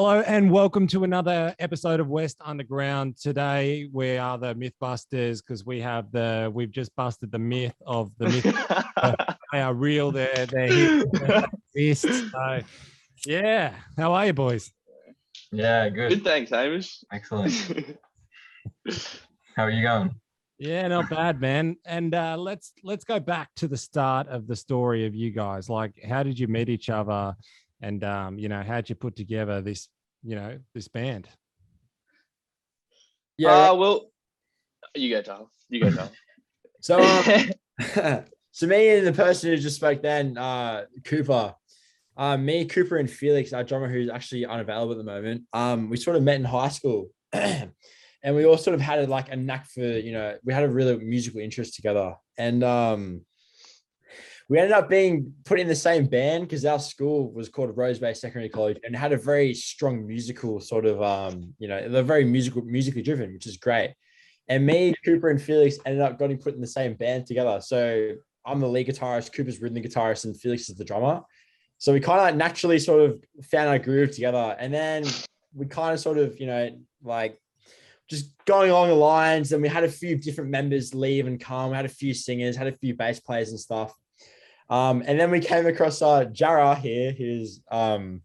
Hello and welcome to another episode of West Underground. Today we are the Mythbusters because we have the we've just busted the myth of the myth. they are real. They're they're here. They exist. So, yeah. How are you, boys? Yeah, good. Good, thanks, Hamish. Excellent. How are you going? Yeah, not bad, man. And uh, let's let's go back to the start of the story of you guys. Like, how did you meet each other? And um, you know, how'd you put together this, you know, this band? Yeah. Uh, well, you go, Charles. You go, Charles. So, um, so me and the person who just spoke then, uh, Cooper, uh, me, Cooper, and Felix, our drummer who's actually unavailable at the moment. Um, we sort of met in high school, and we all sort of had a, like a knack for you know we had a really musical interest together, and um, we ended up being put in the same band because our school was called Rose Bay Secondary College and had a very strong musical sort of um, you know, they're very musical, musically driven, which is great. And me, Cooper, and Felix ended up getting put in the same band together. So I'm the lead guitarist, Cooper's rhythm guitarist, and Felix is the drummer. So we kind of naturally sort of found our groove together. And then we kind of sort of, you know, like just going along the lines. And we had a few different members leave and come. We had a few singers, had a few bass players and stuff. Um, and then we came across uh, Jara here, who's um,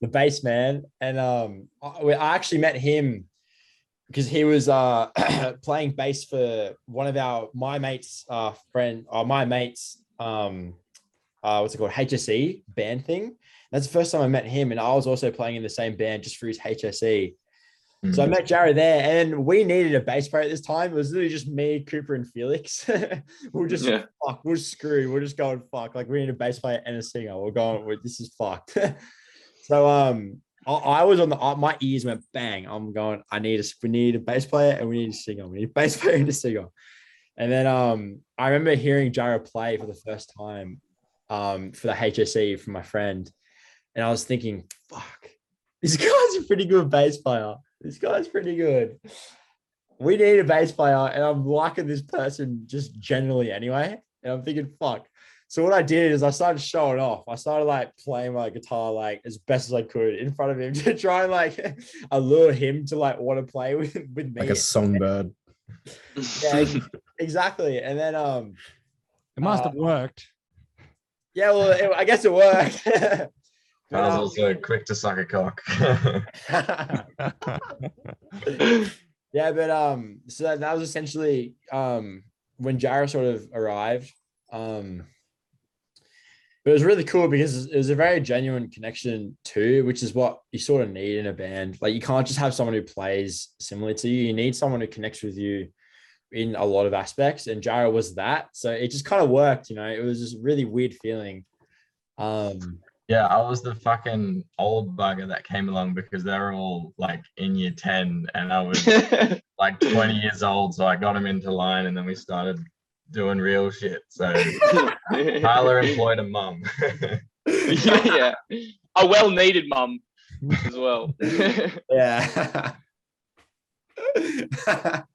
the bass man. And um, I, I actually met him because he was uh, playing bass for one of our my mates uh, friend uh, my mates um, uh, what's it called HSC band thing. That's the first time I met him, and I was also playing in the same band just for his HSC. So I mm. met Jared there, and we needed a bass player at this time. It was literally just me, Cooper, and Felix. we're just yeah. fuck, we're screwed. We're just going fuck. Like we need a bass player and a singer. We're going. this is fucked. so um, I, I, was on the. My ears went bang. I'm going. I need a. We need a bass player and we need a singer. We need a bass player and a singer. And then um, I remember hearing Jared play for the first time, um, for the HSC from my friend, and I was thinking, fuck, this guy's a pretty good bass player this guy's pretty good. We need a bass player, and I'm liking this person just generally anyway. And I'm thinking, fuck. So what I did is I started showing off. I started like playing my guitar like as best as I could in front of him to try and like allure him to like want to play with, with me. Like a songbird. yeah, exactly. And then um it must uh, have worked. Yeah, well, it, I guess it worked. I was also quick to suck a cock. yeah, but um, so that, that was essentially um when Jara sort of arrived. Um, but it was really cool because it was a very genuine connection too, which is what you sort of need in a band. Like you can't just have someone who plays similar to you. You need someone who connects with you in a lot of aspects. And Jara was that. So it just kind of worked, you know. It was just really weird feeling. Um, yeah, I was the fucking old bugger that came along because they were all like in year 10 and I was like 20 years old. So I got them into line and then we started doing real shit. So Tyler employed a mum. yeah, A well needed mum as well. yeah.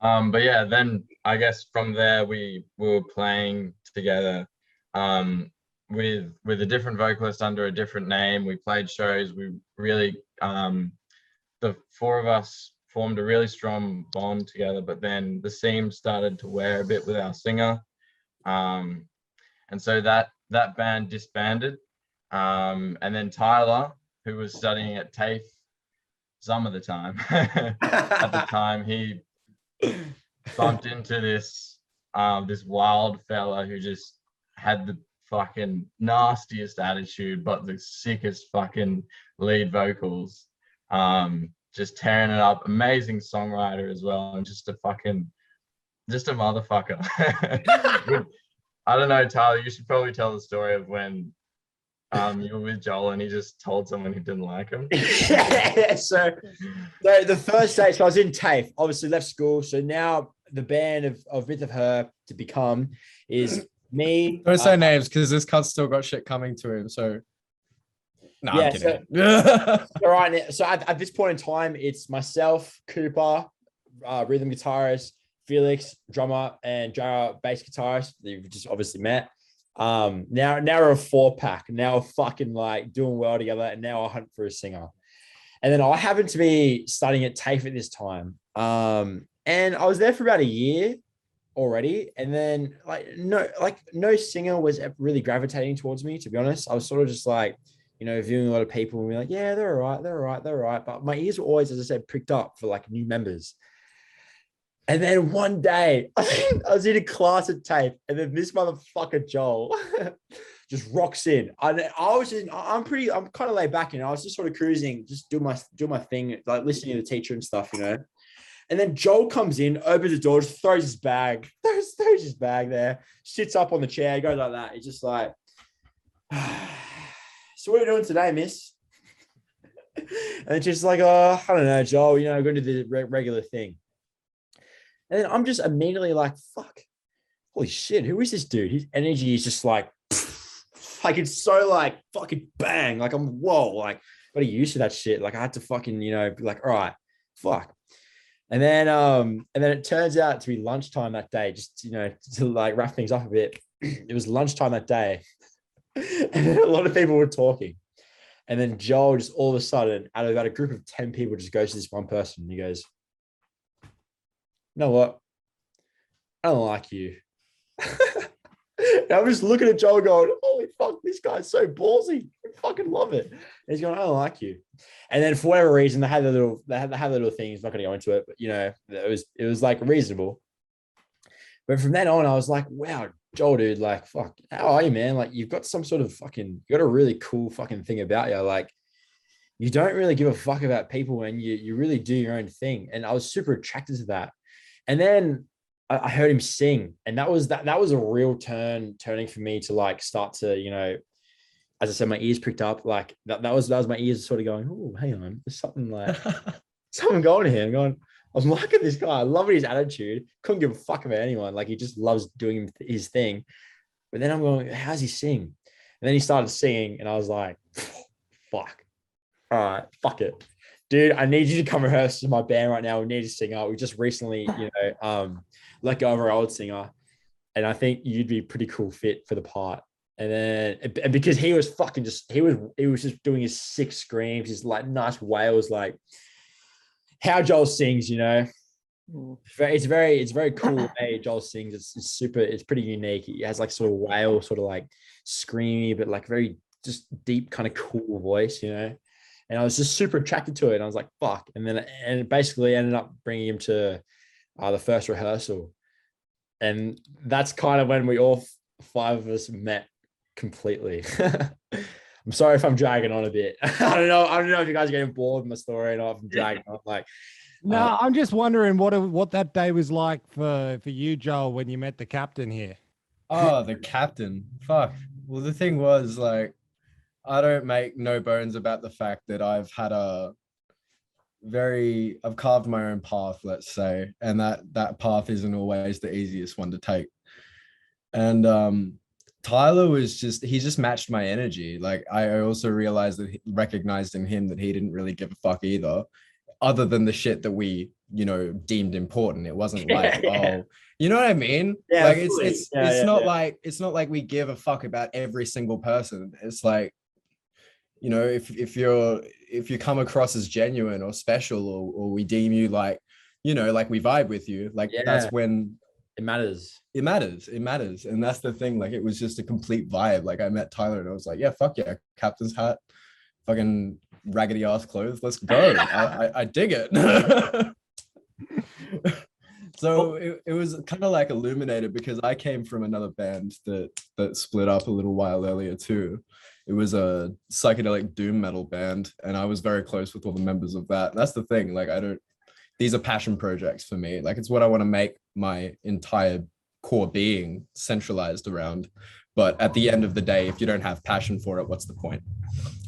um, but yeah, then I guess from there we, we were playing together. Um, with with a different vocalist under a different name. We played shows. We really um, the four of us formed a really strong bond together. But then the seam started to wear a bit with our singer, um, and so that that band disbanded. Um, and then Tyler, who was studying at TAFE some of the time, at the time he bumped into this um, this wild fella who just had the fucking nastiest attitude, but the sickest fucking lead vocals. Um, just tearing it up. Amazing songwriter as well, and just a fucking, just a motherfucker. I don't know, Tyler. You should probably tell the story of when um, you were with Joel and he just told someone he didn't like him. yeah, so, so the first day, so I was in TAFE, obviously left school. So now the band of, of Myth of Her to become is me. Don't say uh, names because this cunt's still got shit coming to him. So no, yeah, so, so right so at, at, this point in time, it's myself, Cooper, uh, rhythm guitarist, Felix, drummer, and Jara, bass guitarist. You've just obviously met. Um, now, now we're a four pack. Now we're fucking like doing well together, and now I hunt for a singer. And then I happened to be studying at TAFE at this time. Um, and I was there for about a year already. And then like no, like no singer was really gravitating towards me, to be honest. I was sort of just like, you know, viewing a lot of people and be like, yeah, they're all right, they're all right, they're all right. But my ears were always, as I said, pricked up for like new members. And then one day I was in a class of TAFE and then this motherfucker Joel just rocks in. I, I was just, I'm pretty, I'm kind of laid back, you know. I was just sort of cruising, just do my do my thing, like listening to the teacher and stuff, you know. And then Joel comes in, opens the door, just throws his bag, throws, throws his bag there, sits up on the chair, goes like that. He's just like, so what are you doing today, miss? and just like, oh, I don't know, Joel, you know, going to do the re- regular thing. And then I'm just immediately like, fuck, holy shit, who is this dude? His energy is just like, like it's so like fucking bang. Like I'm whoa, like got used to that shit. Like I had to fucking, you know, be like, all right, fuck. And then um, and then it turns out to be lunchtime that day, just you know, to like wrap things up a bit. it was lunchtime that day. and a lot of people were talking. And then Joel just all of a sudden, out of about a group of 10 people, just goes to this one person and he goes, You know what? I don't like you. and I'm just looking at Joel going, Holy fuck, this guy's so ballsy. I fucking love it. And he's going, I like you. And then for whatever reason, they had the little, they had, they had the little things, not going to go into it, but you know, it was, it was like reasonable. But from then on, I was like, wow, Joel, dude, like, fuck, how are you, man? Like, you've got some sort of fucking, you got a really cool fucking thing about you. Like, you don't really give a fuck about people and you you really do your own thing. And I was super attracted to that. And then I, heard him sing, and that was that that was a real turn turning for me to like start to, you know, as I said, my ears pricked up. Like that, that was that was my ears sort of going, oh, hang on, there's something like something going here. I'm going, I'm liking this guy. I love his attitude. Couldn't give a fuck about anyone. Like he just loves doing his thing. But then I'm going, how's he sing? And then he started singing, and I was like, fuck. All right, fuck it. Dude, I need you to come rehearse with my band right now. We need to sing up. We just recently, you know, um, let go of our old singer. And I think you'd be a pretty cool fit for the part. And then and because he was fucking just he was he was just doing his six screams, his like nice wails, like how Joel sings, you know. Mm. It's very, it's very cool way Joel sings. It's, it's super, it's pretty unique. He has like sort of wail, sort of like screamy, but like very just deep, kind of cool voice, you know. And I was just super attracted to it. And I was like, fuck. And then and it basically ended up bringing him to uh, the first rehearsal. And that's kind of when we all five of us met completely. I'm sorry if I'm dragging on a bit. I don't know. I don't know if you guys are getting bored with my story and if I'm dragging on. Like, No, Uh, I'm just wondering what what that day was like for for you, Joel, when you met the captain here. Oh, the captain. Fuck. Well, the thing was like, I don't make no bones about the fact that I've had a very, I've carved my own path, let's say, and that that path isn't always the easiest one to take. And um, Tyler was just, he just matched my energy. Like I also realized that, he, recognized in him that he didn't really give a fuck either, other than the shit that we, you know, deemed important. It wasn't like, Yeah. oh, you know what I mean? Yeah, like it's it's Yeah, it's yeah, not like it's not like we give a fuck about every single person. It's like, you know, if if you're if you come across as genuine or special or or we deem you like, you know, like we vibe with you, like that's when it matters. it matters. It matters. And that's the thing. Like it was just a complete vibe. Like I met Tyler and I was like, yeah, fuck yeah, captain's hat, fucking raggedy ass clothes. Let's go. I, I, I dig it. so it, it was kind of like illuminated because I came from another band that that split up a little while earlier too. It was a psychedelic doom metal band, and I was very close with all the members of that. That's the thing. Like I don't these are passion projects for me. Like it's what I want to make my entire core being centralized around. But at the end of the day, if you don't have passion for it, what's the point?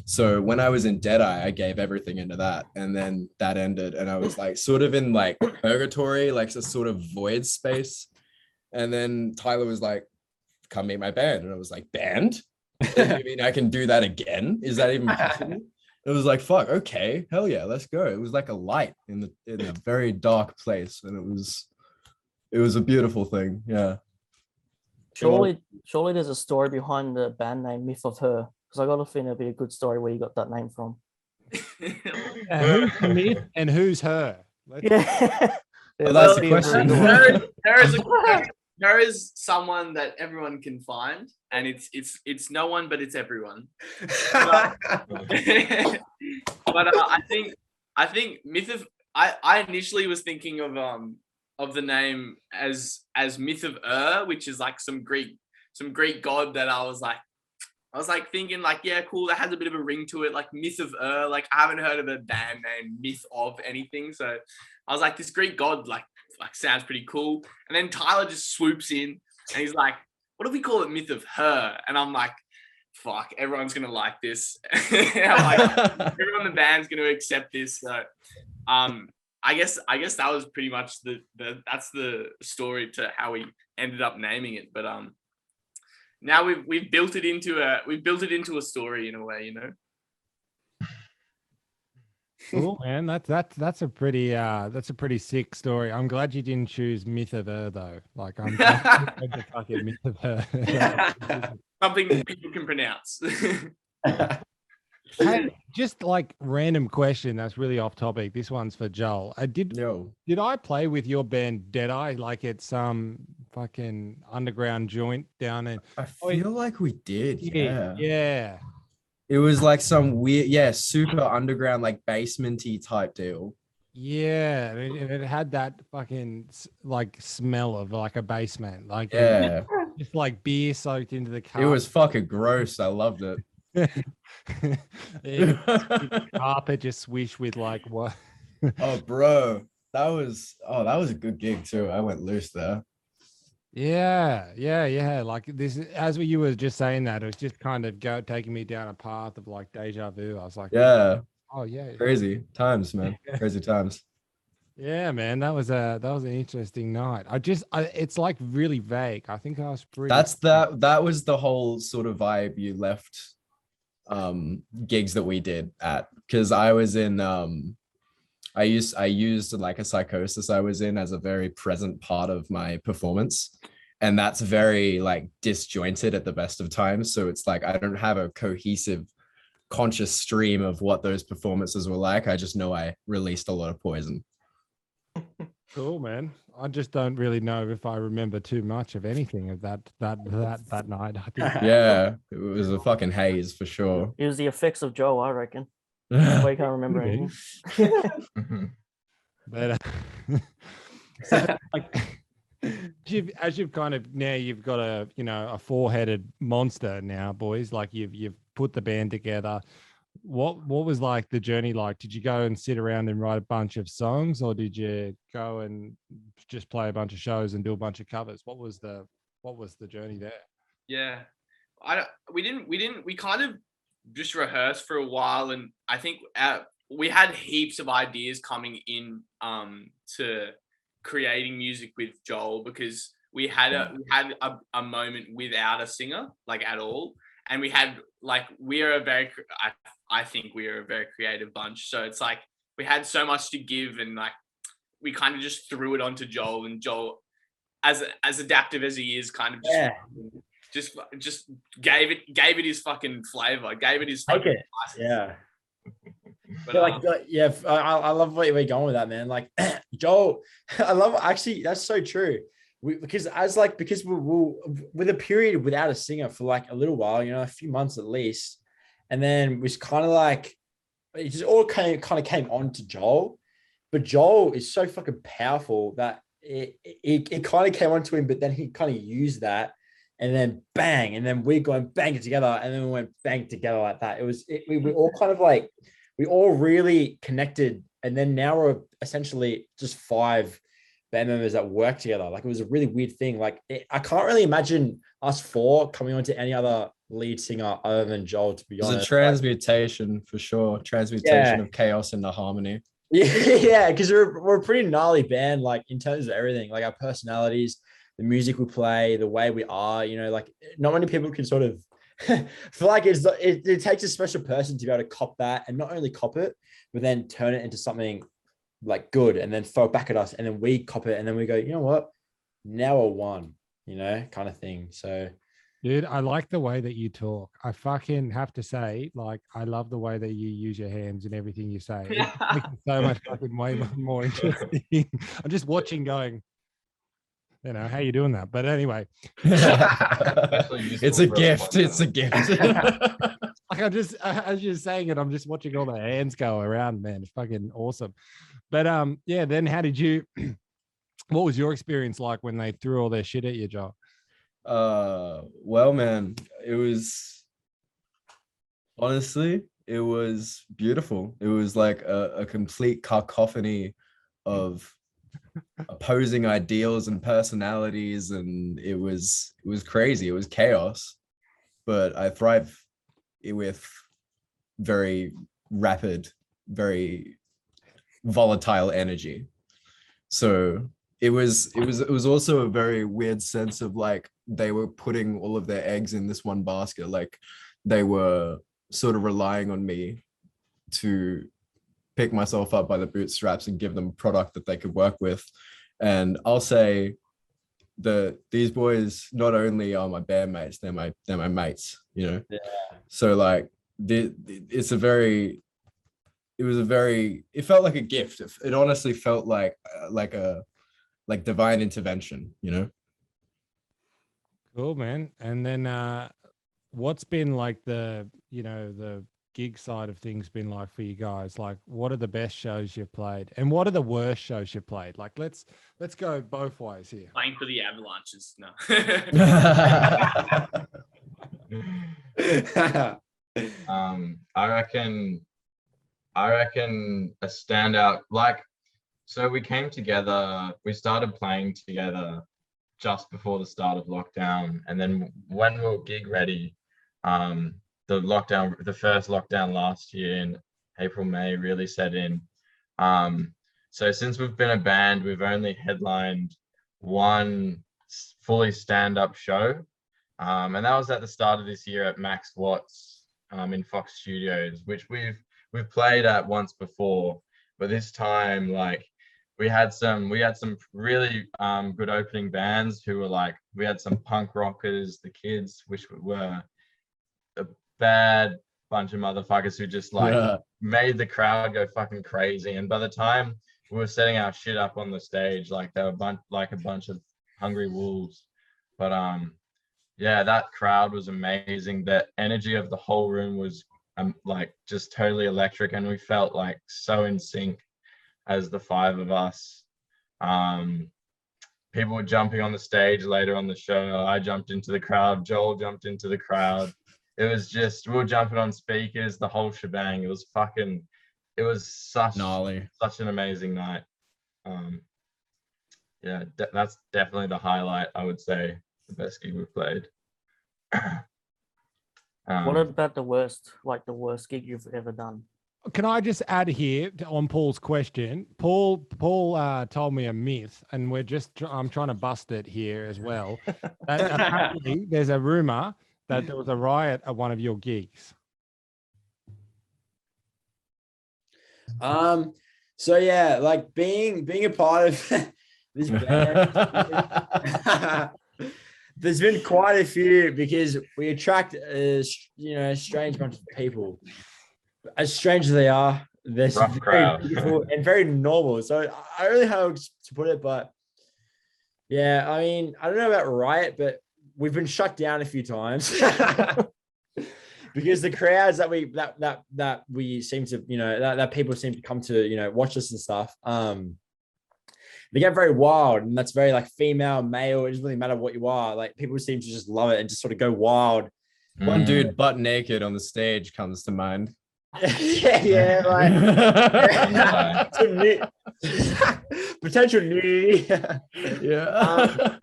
So when I was in Deadeye, I gave everything into that. And then that ended. And I was like sort of in like purgatory, like a sort of void space. And then Tyler was like, come meet my band. And I was like, band? You mean I can do that again? Is that even possible? It was like, fuck, okay, hell yeah, let's go. It was like a light in the in a very dark place. And it was it was a beautiful thing. Yeah. Surely, surely there's a story behind the band name Myth of Her. Because I got a feeling it'd be a good story where you got that name from. Uh, who's myth and who's her? Let's- Yeah. Well, that's the question. There is a a, there is someone that everyone can find, and it's it's it's no one, but it's everyone. but uh, I think I think myth of I I initially was thinking of um of the name as as myth of Ur, which is like some Greek some Greek god that I was like I was like thinking like yeah cool that has a bit of a ring to it like myth of Ur like I haven't heard of a band named myth of anything so I was like this Greek god like like sounds pretty cool and then Tyler just swoops in and he's like what do we call it myth of her and I'm like fuck everyone's gonna like this like everyone in the band's to accept this. So, um, I guess I guess that was pretty much the, the that's the story to how we ended up naming it. But um, now we've we've built it into a we've built it into a story in a way, you know. Cool, man. That's that's that's a pretty uh that's a pretty sick story. I'm glad you didn't choose myth of her though. Like I'm glad you fucking myth of her. Something people can pronounce. hey, just like random question that's really off topic. This one's for Joel. I did Yo, did I play with your band Deadeye like it's some fucking underground joint down in I Oh, feel like we did. Yeah. yeah. It was like some weird, yeah, super underground, like basementy type deal. Yeah, and it, it had that fucking like smell of like a basement, like Yeah. just like beer soaked into the car. It was fucking gross. I loved it. the carpet just swish with like what? oh, bro. That was oh, that was a good gig too. I went loose there. Yeah, yeah, yeah. Like this, as you were just saying that, it was just kind of go taking me down a path of like deja vu. I was like, Yeah. oh yeah, Crazy times, man. Crazy times. yeah, man. That was a that was an interesting night. I just, I, it's like really vague. I think I was pretty. That's that that was the whole sort of vibe you left um gigs that we did at because I was in um I used I used like a psychosis I was in as a very present part of my performance and that's very like disjointed at the best of times so it's like I don't have a cohesive conscious stream of what those performances were like I just know I released a lot of poison Cool, man. I just don't really know if I remember too much of anything of that that that that night. I think yeah it was a fucking haze for sure It was the effects of Joe, I reckon. That's why can't remember Maybe. anything. Mhm. but uh, so, like you've, as you've kind of now you've got a you know a four-headed monster now boys like you've you've put the band together what what was like the journey like did you go and sit around and write a bunch of songs or did you go and just play a bunch of shows and do a bunch of covers what was the what was the journey there Yeah, I don't, we didn't we didn't we kind of just rehearsed for a while, and I think uh, we had heaps of ideas coming in um to creating music with Joel because we had a we had a, a moment without a singer like at all, and we had like we are a very I I think we are a very creative bunch, so it's like we had so much to give, and like we kind of just threw it onto Joel, and Joel. As, as adaptive as he is, kind of just Yeah. Just just gave it gave it his fucking flavor, gave it his Take it. license. Yeah. But, like, um, like, yeah, I, I love where you're going with that, man. Like, Joel, I love actually that's so true. We, because as like because we will with a period without a singer for like a little while, you know, a few months at least, and then it was kind of like it just all kind of kind of came on to Joel, but Joel is so fucking powerful that it it, it kind of came onto him, but then he kind of used that. And then bang, and then we go and bang it together, and then we went bang together like that. It was it, we were all kind of like we all really connected and then now we're essentially just five band members that work together like it was a really weird thing like it, i can't really imagine us four coming on to any other lead singer other than joel to be It was honest a transmutation for sure. Transmutation Yeah. of chaos into harmony. yeah yeah because we're, we're a pretty gnarly band like in terms of everything like our personalities the music we play the way we are you know like not many people can sort of feel like it's it, it takes a special person to be able to cop that and not only cop it but then turn it into something like good and then throw it back at us and then we cop it and then we go you know what now we're one you know kind of thing so Dude, I like the way that you talk. I fucking have to say, like, I love the way that you use your hands and everything you say. So much fucking way more interesting. I'm just watching, going, you know, how you doing that? But anyway, it's a gift. It's a gift. like I'm just as you're saying it, I'm just watching all the hands go around, man. It's fucking awesome. But um, yeah. Then how did you? what was your experience like when they threw all their shit at you, Joe? Uh, well, man, it was honestly, it was beautiful. It was like a, a complete cacophony of opposing ideals and personalities, and it was it was crazy. It was chaos, but I thrive with very rapid, very volatile energy. So it was it was it was also a very weird sense of like they were putting all of their eggs in this one basket like they were sort of relying on me to pick myself up by the bootstraps and give them a product that they could work with and i'll say the these boys not only are my bandmates they're my they're my mates you know Yeah. so like the, the- it's a very it was a very it felt like a gift it, it honestly felt like uh, like a like divine intervention you know Cool, man. And then uh what's been like the, you know, the gig side of things been like for you guys? Like what are the best shows you've played? And what are the worst shows you've played? Like let's let's go both ways here. Playing for the Avalanches. No. Um, I reckon, I reckon a standout like, so we came together. We started playing together just before the start of lockdown, and then when we were gig ready, um, the lockdown, the first lockdown last year in April, May really set in. Um, so since we've been a band, we've only headlined one fully stand-up show, um, and that was at the start of this year at Max Watts um, in Fox Studios, which we've we've played at once before, but this time like we had some we had some really um, good opening bands who were like we had some punk rockers, the kids, which were bad bunch of motherfuckers who just like Yeah. made the crowd go fucking crazy. And by the time we were setting our shit up on the stage, like they were bun- like a bunch of hungry wolves. But um, yeah, that crowd was amazing. The energy of the whole room was um like just totally electric, and we felt like so in sync as the five of us. Um, people were jumping on the stage later on the show. I jumped into the crowd. Joel jumped into the crowd. It was just we were jumping on speakers, the whole shebang. It was fucking. It was such gnarly such an amazing night. Um, yeah, de- that's definitely the highlight. I would say the best gig we've played. um, What about the worst, like the worst gig you've ever done? Can I just add here to- on Paul's question? Paul Paul uh, told me a myth, and we're just tr- I'm trying to bust it here as well. That apparently there's a rumor that there was a riot at one of your gigs. Um, so yeah, like being being a part of this band. There's been quite a few because we attract a s- you know a strange bunch of people. As strange as they are, they're Rough very crowd. beautiful and very normal. So I- I really don't know how to put it, but yeah, I mean I don't know about riot, but we've been shut down a few times. because the crowds that we that that that we seem to you know that, that people seem to come to you know watch us and stuff um they get very wild and that's very like female male it doesn't really matter what you are like people seem to just love it and just sort of go wild. One mm, dude butt naked on the stage comes to mind. Yeah yeah like Yeah. Some nu- potential nudity yeah.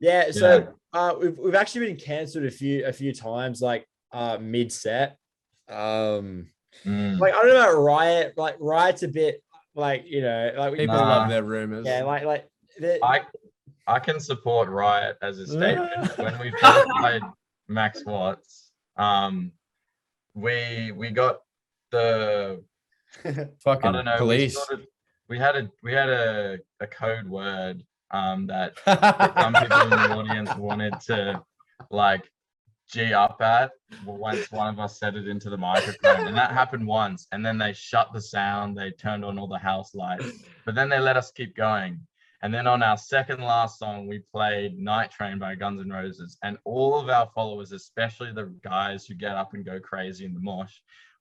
Yeah so uh we've, we've actually been cancelled a few a few times like uh mid set um mm, like I don't know about riot. Like riot's a bit like you know like people Nah. love their rumors yeah like like I I can support Riot as a statement. when we first played Max Watts, um, we we got the fucking I don't know. We, police sort of, we had a we had a, a code word um, that some people in the audience wanted to like G up at once one of us said it into the microphone. And that happened once. And then they shut the sound, they turned on all the house lights, but then they let us keep going. And then on our second last song, we played Night Train by Guns N' Roses. And all of our followers, especially the guys who get up and go crazy in the mosh,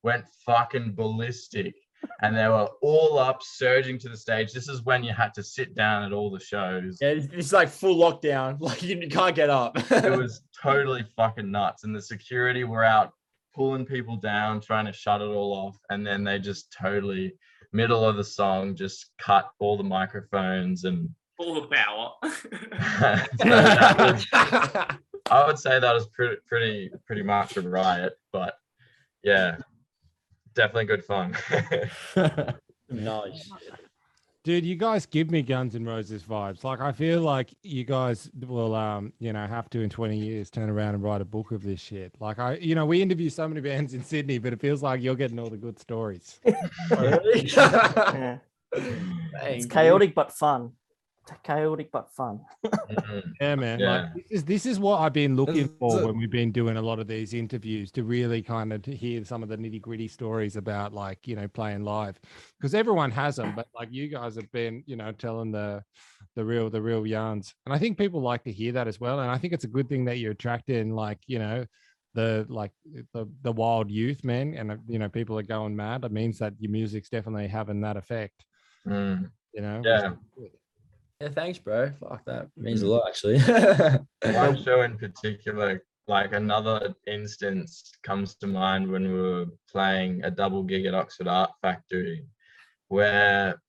went fucking ballistic. And they were all up, surging to the stage. This is when you had to sit down at all the shows. Yeah, it's, it's like full lockdown. Like you can't get up. It was totally fucking nuts. And the security were out pulling people down, trying to shut it all off. And then they just totally, middle of the song, just cut all the microphones and All the power. so was- I would say that was pretty, pretty, pretty much a riot, but yeah, definitely good fun. nice. Dude, you guys give me Guns N' Roses vibes. Like I feel like you guys will um, you know, have to in 20 years turn around and write a book of this shit. Like I you know, we interview so many bands in Sydney, but it feels like you're getting all the good stories. Yeah. It's chaotic but fun. Chaotic but fun. Mhm. Yeah, man. Yeah. Like this is this is what I've been looking for when we've been doing a lot of these interviews to really kind of to hear some of the nitty gritty stories about like you know playing live because everyone has them, but like you guys have been you know telling the the real the real yarns, and I think people like to hear that as well. And I think it's a good thing that you're attracting like you know the like the the wild youth man, and uh, you know people are going mad. It means that your music's definitely having that effect. Mm. You know. Yeah. Is good. Yeah, thanks, bro. Fuck that means a Mhm. lot, actually. One show in particular, like another instance comes to mind when we were playing a double gig at Oxford Art Factory, where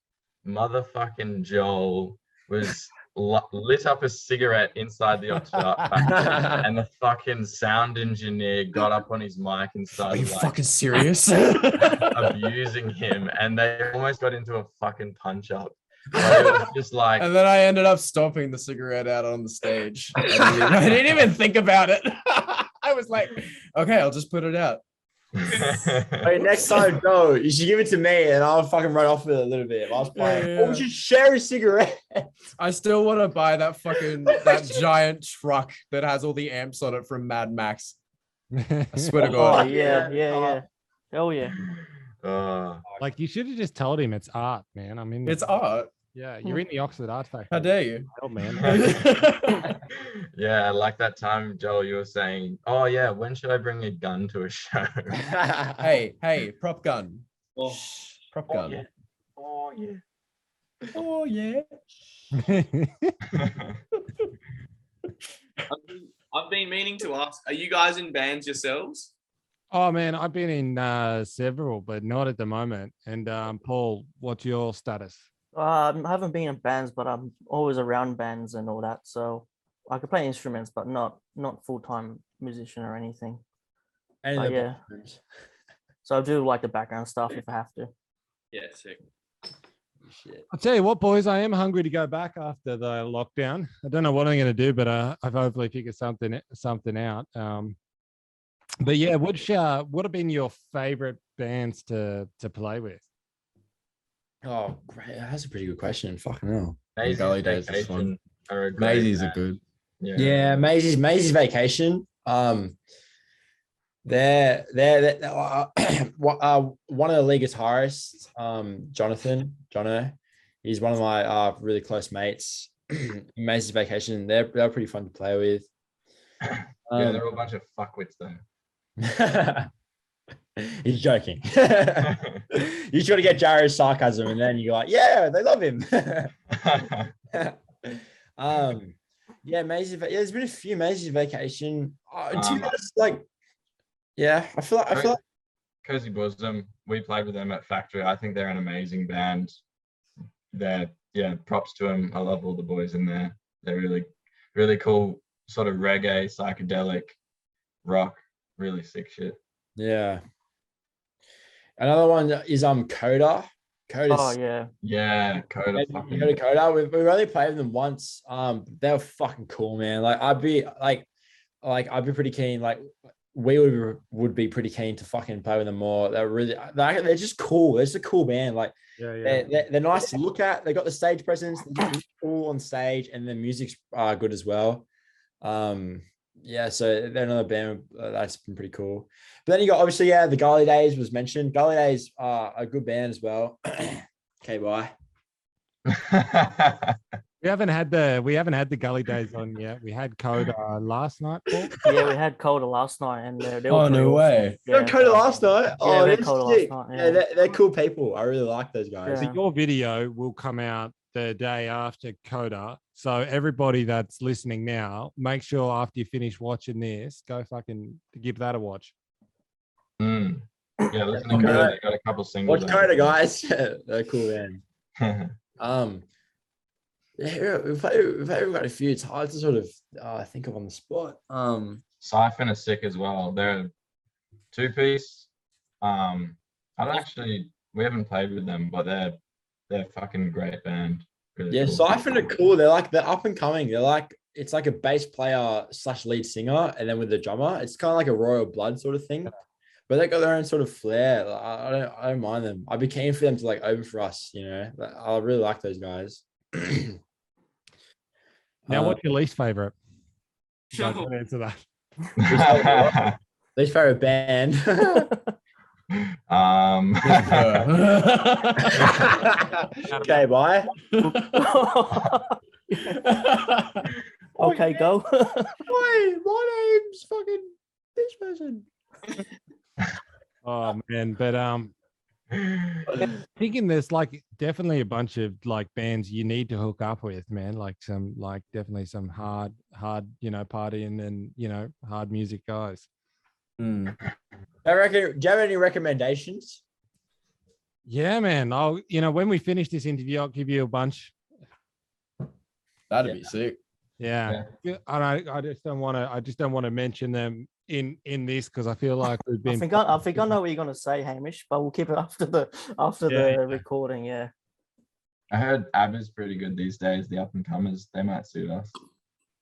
motherfucking Joel was lit up a cigarette inside the Oxford Art Factory, and the fucking sound engineer got up on his mic and started. Are you like fucking serious? abusing him, and they almost got into a fucking punch up. Like, it was just like and then I ended up stomping the cigarette out on the stage. I didn't even, I didn't even think about it. I was like, okay, I'll just put it out. Wait, next time, no, you should give it to me and I'll fucking run off with it a little bit. If I was playing, Yeah, or yeah. we should share a cigarette. I still want to buy that fucking that giant truck that has all the amps on it from Mad Max. I swear to god Oh God. yeah, yeah, Oh. yeah. Oh yeah. Uh, Like you should have just told him it's art, man. I mean, It's art. Yeah, you're in the Oxford Art Factory. How dare you? Oh man. yeah, like that time, Joel, you were saying, "Oh yeah, when should I bring a gun to a show?" hey, hey, prop gun. Oh, Prop Oh, gun. yeah. oh yeah. Oh yeah. I've been- I've been meaning to ask, are you guys in bands yourselves? oh man, I've been in uh, several, but not at the moment. And um, Paul, what's your status? Um, I haven't been in bands, but I'm always around bands and all that. So I can play instruments, but not not full time musician or anything. And Oh, the yeah. bathrooms. So I do like the background stuff if I have to. Yeah, sick. Shit. I'll tell you what, boys, I am hungry to go back after the lockdown. I don't know what I'm going to do, but uh, I've hopefully figured something something out. Um, but yeah, which uh, what have been your favorite bands to to play with? Oh, great. That's a pretty good question. Fucking hell. Maisie's Gully Days is fun. Are a great Maisie's are band. good. Yeah. Yeah, Maisie's Maisie's vacation. Um, they're they're, they're uh, uh, one of the league guitarists, um, Jonathan Jono. He's one of my uh really close mates. Maisie's vacation. They're they're pretty fun to play with. Yeah, Um, they're all a bunch of fuckwits though. He's joking. you got to get Jared's sarcasm, and then you're like, yeah, they love him. um, yeah. Va- Yeah, there's been a few Maisie's vacation. Uh, to be Um, honest, like, yeah, I feel like I feel like Cozy Bosom, we played with them at Factory. I think they're an amazing band. They're yeah, props to them. I love all the boys in there. They're really, really cool, sort of reggae, psychedelic, rock, really sick shit. yeah. Another one is um Coda. Coda. Oh yeah. Yeah, Coda. Fucking- Coda Coda. We've, we've only played with them once. Um, they were fucking cool, man. Like I'd be like, like I'd be pretty keen. Like we would would be pretty keen to fucking play with them more. They're really, they're, they're just cool. They're just a cool band. Like Yeah, they're, they're, they're nice to look at. They got the stage presence. They're just cool on stage, and the music's uh, good as well. Um, yeah, so they're another band uh, that's been pretty cool. But then you got obviously, yeah, the Gully Days was mentioned. Gully Days are a good band as well. okay, bye. We haven't had the we haven't had the gully days on yet. We had Coda last night. Paul. yeah, we had Coda last night, and they, they were Oh pretty no awesome. way! You got Coda last night. Oh, we had that's Coda last night, Yeah, yeah. they're, they're cool people. I really like those guys. So your video will come out the day after Coda. So everybody that's listening now, make sure after you finish watching this, go fucking give that a watch. Mm. Yeah, listen to Coda. They got a couple singles. Watch out. Coda, guys. they're cool, man. Um, yeah, we've, had- we've, had- got a few. It's hard to sort of uh, think of on the spot. Um, Siphon is sick as well. They're a two piece. Um, I don't actually we haven't played with them, but they're they're fucking great band. Really yeah, cool. Siphon are cool. They're like they're up and coming. They're like it's like a bass player slash lead singer, and then with the drummer, it's kind of like a Royal Blood sort of thing. But they got their own sort of flair. Like, I, I don't I don't mind them. I'd be keen for them to like open for us. You know, Like, I really like those guys. Now, Uh, what's your least favorite? No, don't answer that. least favorite band? um, okay, bye. okay, go. Hi, my name's fucking this person. oh man, but um, thinking there's like definitely a bunch of like bands you need to hook up with, man. Like some like definitely some hard, hard, you know, partying and you know, hard music guys. Mm. I reckon. Do you have any recommendations? Yeah, man. I'll you know when we finish this interview, I'll give you a bunch. That'd Yeah. be sick. Yeah, yeah. And I, I just don't want to. I just don't want to mention them in in this because I feel like we've I been. think I, I think I know what you're gonna say, Hamish, but we'll keep it after the after Yeah, the yeah. recording. Yeah. I heard ABBA's pretty good these days. The up and comers, they might suit us.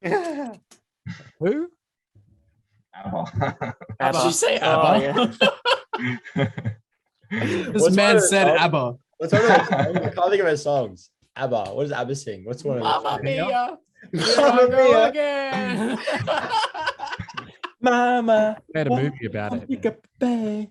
Who? ABBA. Did you say Oh, ABBA? yeah. this What's man said songs? ABBA. What's one of their songs? I can't think of their songs. ABBA. What does ABBA sing? What's one of their Mamma songs? mia! Mamma Here I go mia. again. Mama. They had a movie about it.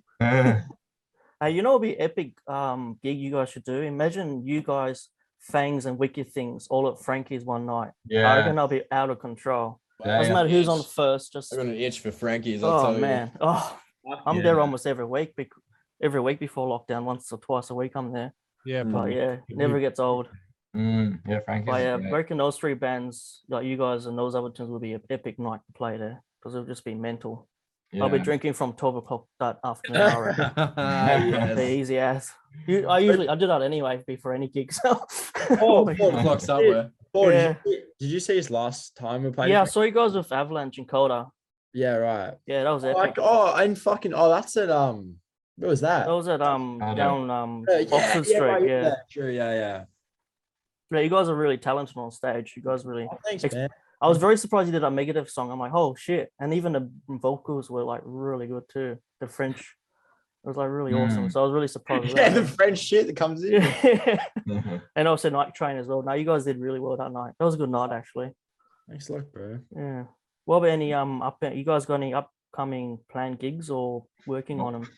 Hey, you know, it'd be epic um gig you guys should do. Imagine you guys, Fangs and Wicked Things, all at Frankie's one night. Yeah. I yeah, reckon that'll be out of control. Yeah, Doesn't matter who's on first. Just I got an itch for Frankie's. I'll oh tell you. man, oh, I'm there almost every week. bec- Every week before lockdown, once or twice a week, I'm there. Yeah, Mm. But probably. yeah, it never gets old. Mm, yeah, Frankie's. But yeah, I great. reckon those three bands, like you guys and those other tunes, will be an epic night to play there because it'll just be mental. I'll be drinking from 12 o'clock that afternoon. I reckon. yes. They're easy as. You, I usually I do that anyway before any gigs. So o'clock But oh, yeah. Clock somewhere. Paul, did, you, did you see his last time we played? yeah, I Frank- saw you guys with Avalanche and Coda. yeah, right. Yeah, that was Oh, epic. Oh, and fucking oh, that's at um, what was that? That was at um down um Uh, yeah, Oxford yeah, Street. right, Yeah. True. Yeah, yeah. yeah, you guys are really talented on stage. You guys really. Oh, thanks, Ex- man. I was very surprised you did a negative song. I'm like, oh shit! And even the vocals were like really good too. The French, it was like really awesome. Mm. So I was really surprised. Yeah, the. French shit that comes in. Yeah. and also Night Train as well. Now you guys did really well that night. That was a good night actually. Thanks a lot, bro. Yeah. What about any um up? You guys got any upcoming planned gigs or working on them?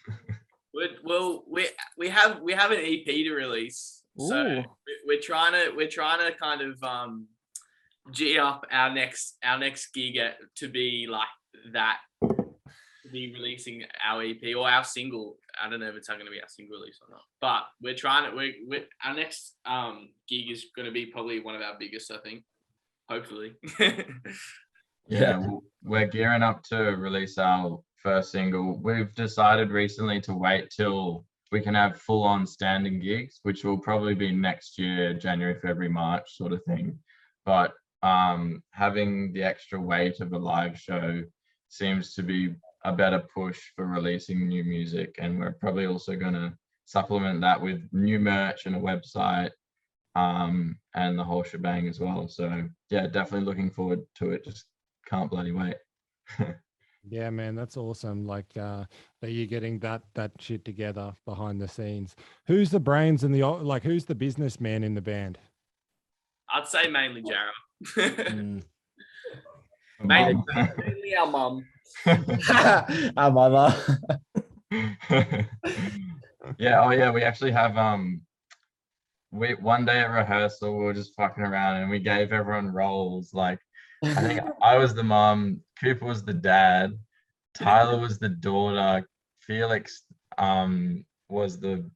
We- Well, we we have we have an EP to release, so Ooh. we- we're trying to we're trying to kind of um g up our next our next gig at, to be like that to be releasing our EP or our single. I don't know if it's going to be our single release or not, but we're trying to. We're, we're our next um gig is going to be probably one of our biggest. I think, hopefully. Yeah, we're gearing up to release our first single. We've decided recently to wait till we can have full on standing gigs, which will probably be next year, January, February, March sort of thing. But um, having the extra weight of a live show seems to be a better push for releasing new music. And we're probably also going to supplement that with new merch and a website um, and the whole shebang as well. So, yeah, definitely looking forward to it. Just can't bloody wait. Yeah, man, that's awesome. Like uh that you're getting that that shit together behind the scenes. Who's the brains and the like who's the businessman in the band? I'd say mainly Jaram. Mm. Mainly, Mum. mainly our mum. Our mother. yeah, oh yeah, we actually have um we one day at rehearsal we were just fucking around and we gave everyone roles. Like I think I was the mom, Cooper was the dad, Tyler was the daughter, Felix um was the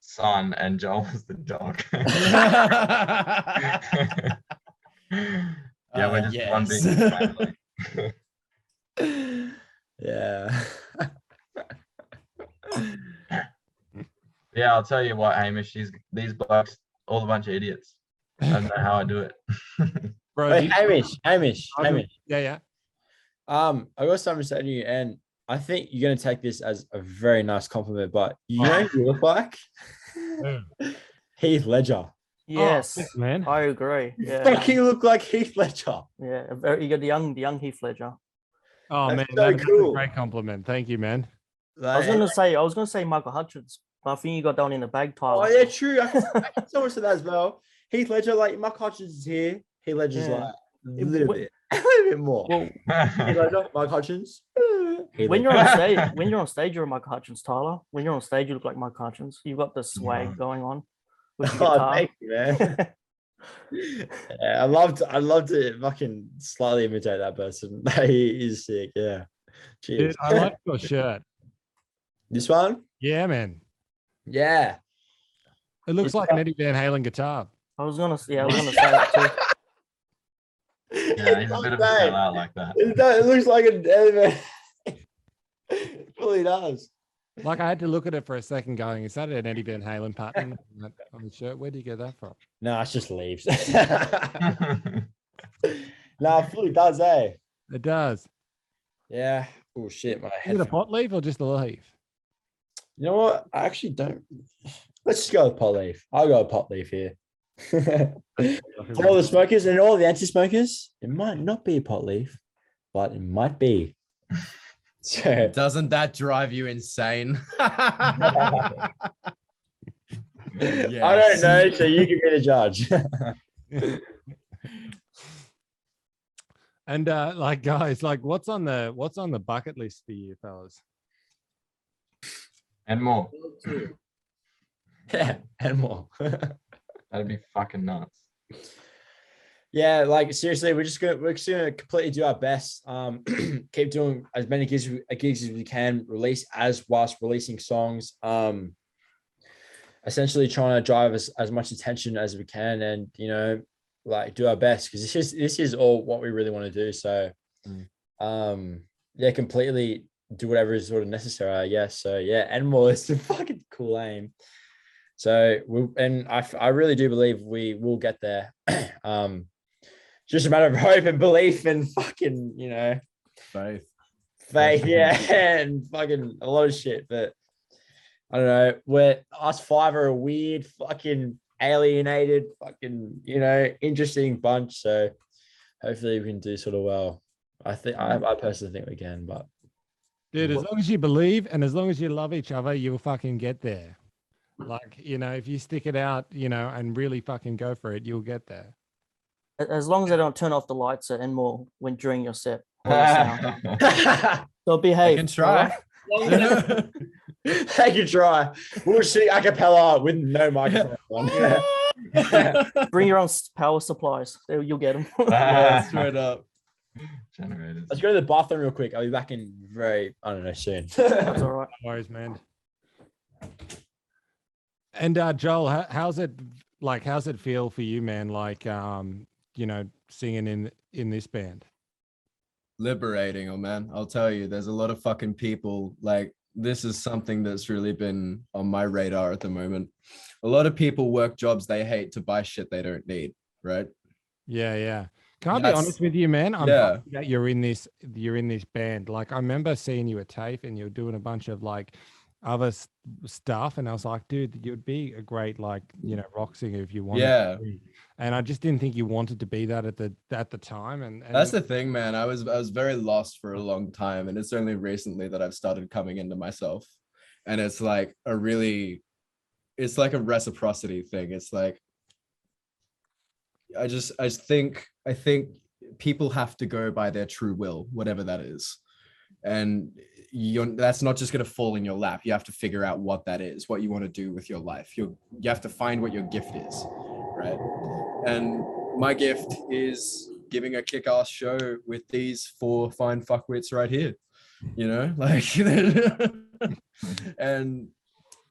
son, and Joel was the dog. yeah, we're Uh, just one big family. Yeah, I'll tell you what, Hamish, these these blokes, all a bunch of idiots. I don't know how I do it. Bro, do Wait, you- Hamish, Hamish, I was- Hamish. yeah, yeah. Um, I got something to say to you, and I think you're gonna take this as a very nice compliment, but you know who you look like? Heath Ledger. Yes, Oh, man. I agree. Yeah, Fucking look like Heath Ledger. yeah. very- You got the young, the young Heath Ledger. Oh That's man, so that's cool. a great compliment. Thank you, man. I was gonna say, I was gonna say Michael Hutchence, but I think you got that one in the bag, Tyler. oh yeah, true. I can, I can tell us that as well. Heath Ledger, like Mark Hutchence is here. Heath Ledger's Yeah. like a little wh- bit, a little bit more. Well, Heath Ledger, Mark Hutchence. Heath when you're on stage, when you're on stage, you're Michael Hutchence, Tyler. When you're on stage, you look like Mike Hutchence. You've got the swag Yeah. going on with the Oh, guitar. thank you, man. yeah, I loved, to. I loved to fucking slightly imitate that person. he is sick. Yeah. Cheers. Dude, I like your shirt. this one. Yeah, man. Yeah. It looks It's like an Eddie Van Halen guitar. I was gonna, s- yeah, I was gonna say that too. yeah, he's a bit of a Okay. sellout like that. It, does- it looks like an it really does. Like I had to look at it for a second, going, "Is that an Eddie Van Halen pattern on on the shirt? Where do you get that from?" No, it's just leaves. no, it fully does, eh? It does. Yeah. Oh shit, my Is head. it a pot leaf or just a leaf? You know what? I actually don't. Let's just go with pot leaf. I'll go with pot leaf here. For all the smokers and all the anti-smokers, it might not be a pot leaf, but it might be. So Doesn't that drive you insane? I don't Yes. know, so you can be the judge. And uh, like guys, like what's on the what's on the bucket list for you fellas? And more. yeah, Enmore. That'd be fucking nuts. yeah, like seriously, we're just gonna we're just gonna completely do our best. Um, keep doing as many gigs uh, gigs as we can, release as whilst releasing songs. Um, essentially trying to drive as, as much attention as we can, and you know, like do our best because this is this is all what we really want to do. So, Mm. um, yeah, completely do whatever is sort of necessary, I guess. So yeah, Enmore is a fucking cool aim. So we and I really do believe we will get there. um, just a matter of hope and belief and fucking you know Faith. faith, yeah, and fucking a lot of shit. But I don't know. We're us five are a weird, fucking alienated, fucking you know, interesting bunch. So hopefully we can do sort of well. I think I, I personally think we can, but Dude, as long as you believe and as long as you love each other, you'll fucking get there. Like, you know, if you stick it out, you know, and really fucking go for it, you'll get there. As long as I don't turn off the lights at Enmore when during your set. or your sound. So I behave. can try. alright? they can try. We'll sing a cappella with no microphone. on. Bring your own power supplies. You'll get them. yeah, straight up. Generators. Let's go to the bathroom real quick. I'll be back in very, I don't know, soon. That's all right. No worries, man. And uh Joel, how, how's it like how's it feel for you, man? Like um, you know, singing in in this band? liberating, oh man. I'll tell you, there's a lot of fucking people like this is something that's really been on my radar at the moment. A lot of people work jobs they hate to buy shit they don't need, right? Yeah, yeah. Can I be honest with you, man? I'm Yeah. that you're in this you're in this band. Like I remember seeing you at TAFE and you're doing a bunch of like other s- stuff and I was like, dude, you'd be a great like, you know, rock singer if you wanted Yeah. to be. And I just didn't think you wanted to be that at the at the time. And, and That's the thing, man. I was I was very lost for a long time, and it's only recently that I've started coming into myself. And it's like a really, it's like a reciprocity thing. It's like I just I think I think people have to go by their true will, whatever that is. And you're that's not just gonna fall in your lap. You have to figure out what that is, what you want to do with your life. You you have to find what your gift is, right? And my gift is giving a kick-ass show with these four fine fuckwits right here. You know, like and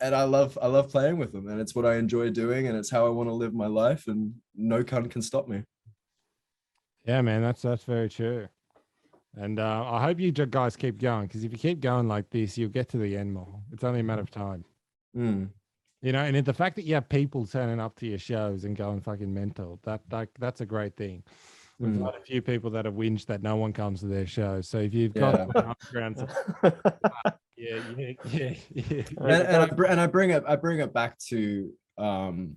and I love I love playing with them, and it's what I enjoy doing, and it's how I want to live my life, and no cunt can stop me. Yeah, man, that's that's very true. And uh, I hope you guys keep going because if you keep going like this, you'll get to the Enmore. It's only a matter of time. Mm. You know, and the fact that you have people turning up to your shows and going fucking mental, that, that that's a great thing. We've Mm. had a few people that have whinged that no one comes to their shows. So if you've got an underground, yeah, yeah, yeah, yeah, and, and I br- and I bring it I bring it back to um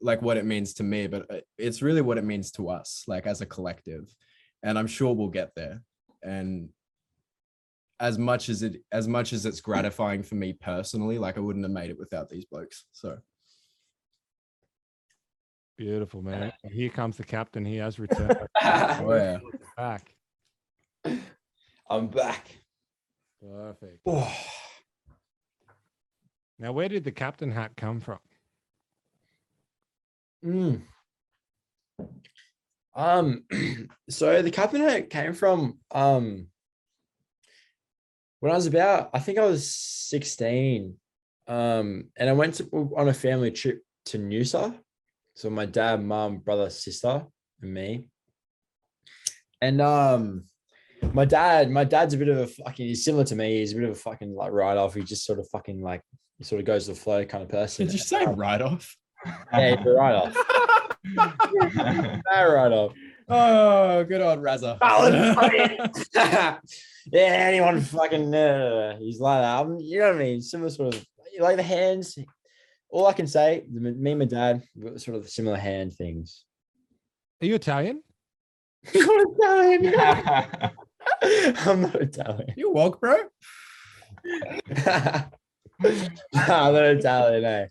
like what it means to me, but uh, it's really what it means to us, like as a collective, and I'm sure we'll get there. And as much as it as much as it's gratifying for me personally, like I wouldn't have made it without these blokes. So beautiful, man. And Here comes the captain. He has returned oh yeah. back. I'm back. Perfect. Oh. Now, where did the captain hat come from? Mm. Um, so the captain hat came from um when I was about, I think I was 16. Um, and I went to, on a family trip to Noosa. So my dad, mom, brother, sister, and me. And um my dad, my dad's a bit of a fucking he's similar to me. He's a bit of a fucking like write off. He just sort of fucking like he sort of goes with the flow kind of person. Did you say right off? Yeah, write off. right off. Oh, good old Razza. yeah, anyone fucking uh, he's like that. I'm, you know what I mean? Similar sort of like the hands. All I can say, the- me and my dad, we've got sort of similar hand things. Are you Italian? I'm Italian. I'm not Italian. You woke, bro? I'm not Italian, eh?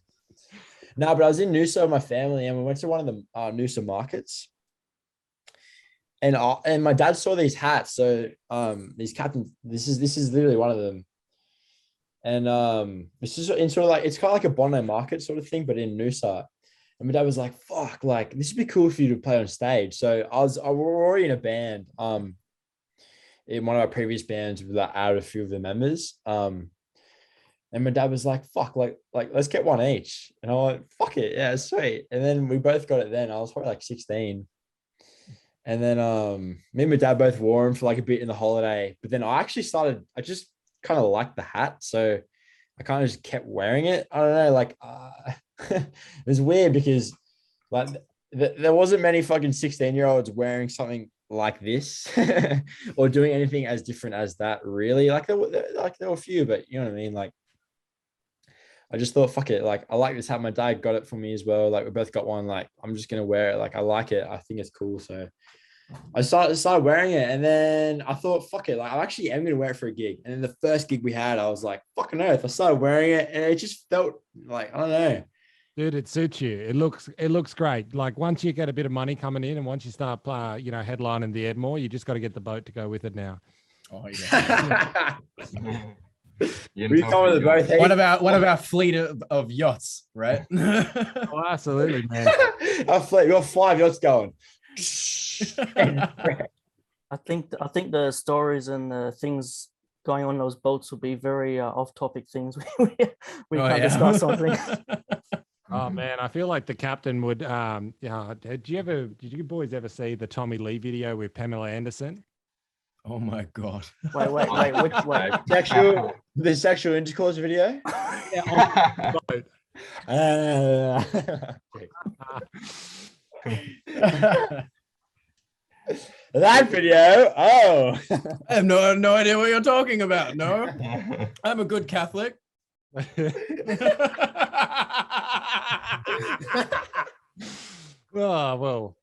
No, but I was in Noosa with my family and we went to one of the uh, Noosa markets. And I, and my dad saw these hats. So um these captains, this is this is literally one of them. And um this is in sort of like it's kind of like a Bondi market sort of thing, but in Noosa. And my dad was like, fuck, like this would be cool for you to play on stage. So I was I were already in a band. Um in one of our previous bands, we like added a few of the members. Um and my dad was like, fuck, like, like let's get one each. And I went, fuck it, yeah, sweet. And then we both got it then. I was probably like 16. And then um me and my dad both wore them for like a bit in the holiday. But then I actually started, I just kind of liked the hat. So I kind of just kept wearing it. I don't know, like uh, it was weird because like th- there wasn't many fucking 16 year olds wearing something like this or doing anything as different as that really. Like there were like there were a few but you know what i mean? Like i just thought fuck it like i like this hat my dad got it for me as well. Like we both got one like i'm just gonna wear it like i like it i think it's cool. So i started started wearing it and then i thought fuck it like i actually am gonna wear it for a gig. And then the first gig we had i was like fucking earth i started wearing it and it just felt like i don't know Dude, it suits you. It looks it looks great. Like once you get a bit of money coming in, and once you start, uh, you know, headlining the Enmore, you just got to get the boat to go with it now. Oh yeah. You we can come with the both to one of our one of our fleet of, of yachts, right? Oh, absolutely, man. our fleet, we got five yachts going I think I think the stories and the things going on those boats will be very uh, off-topic things. we we Oh, can't yeah. discuss something. Oh man, I feel like the captain would. Um, yeah. Did you ever? Did you boys ever see the Tommy Lee video with Pamela Anderson? oh my god. wait, wait, wait, which, wait. sexual the sexual intercourse video Boat. Uh, that video oh I have no no idea what you're talking about. No, I'm a good Catholic. oh well,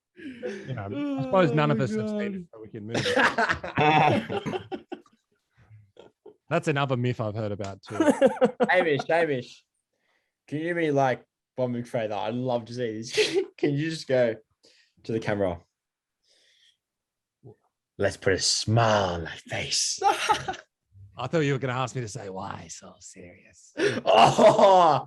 you know, I suppose none of us have seen it, so we can move. That's another myth I've heard about too. hamish hamish can you be like bob mcfray that i'd love to see this can you just go to the camera Let's put a smile on my face. I thought you were going to ask me to say why so serious. oh,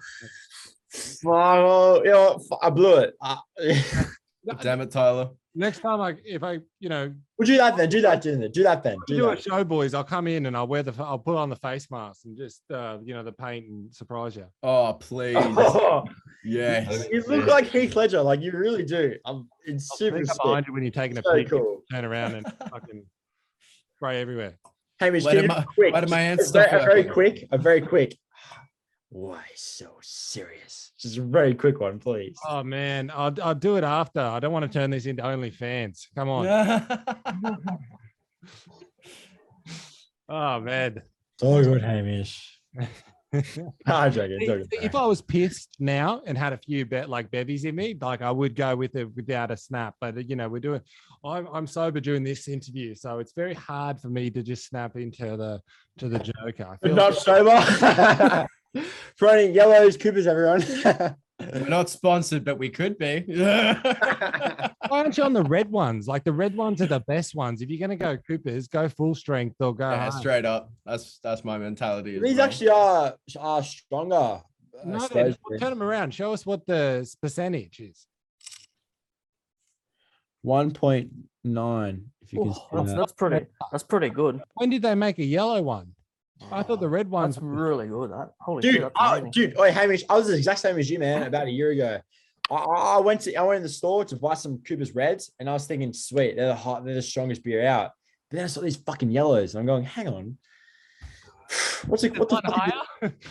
fuck, oh, you know, I blew it. Uh, Damn it, Tyler. Next time, I if I you know well, do that then. Do that, do that. Do that then. Do do a that. show, boys, I'll come in and I'll wear the I'll put on the face mask and just uh, you know the paint and surprise you. Oh, please. Oh, yes. you look like Heath Ledger, like you really do. I'm, it's I'll super sneak behind you when you're taking a So peek. cool. Turn around and fucking spray everywhere. Hamish, Why can did you my- quick, why did my hands a stop very, a very quick, a very quick. Why so serious? Just a very quick one, please. Oh man, I'll I'll do it after. I don't want to turn this into OnlyFans. Come on. Oh man. It's all good, Hamish. I'm joking. Joking. if I was pissed now and had a few bet like bevies in me, like I would go with it without a snap. But you know, we're doing. I'm I'm sober during this interview, so it's very hard for me to just snap into the to the joker. I feel not sober. Throwing yellows, Coopers, everyone. We're not sponsored, but we could be. why aren't you on the red ones? Like the red ones are the best ones. If you're gonna go Coopers, go full strength or go. yeah, straight up. That's that's my mentality. These well. actually are are stronger. No, supposedly. turn them around. Show us what the percentage is. One point nine. If you can Oh, see that's, that. that's pretty. That's pretty good. When did they make a yellow one? I thought the red ones. That's really good. That holy shit, Dude, that's I, amazing. dude, oh Hamish, I was the exact same as you, man. About a year ago, I, I I went to I went in the store to buy some Cooper's Reds, and I was thinking, sweet, they're the hot, they're the strongest beer out. But then I saw these fucking yellows, and I'm going, hang on, what's it? What the one fuck is higher?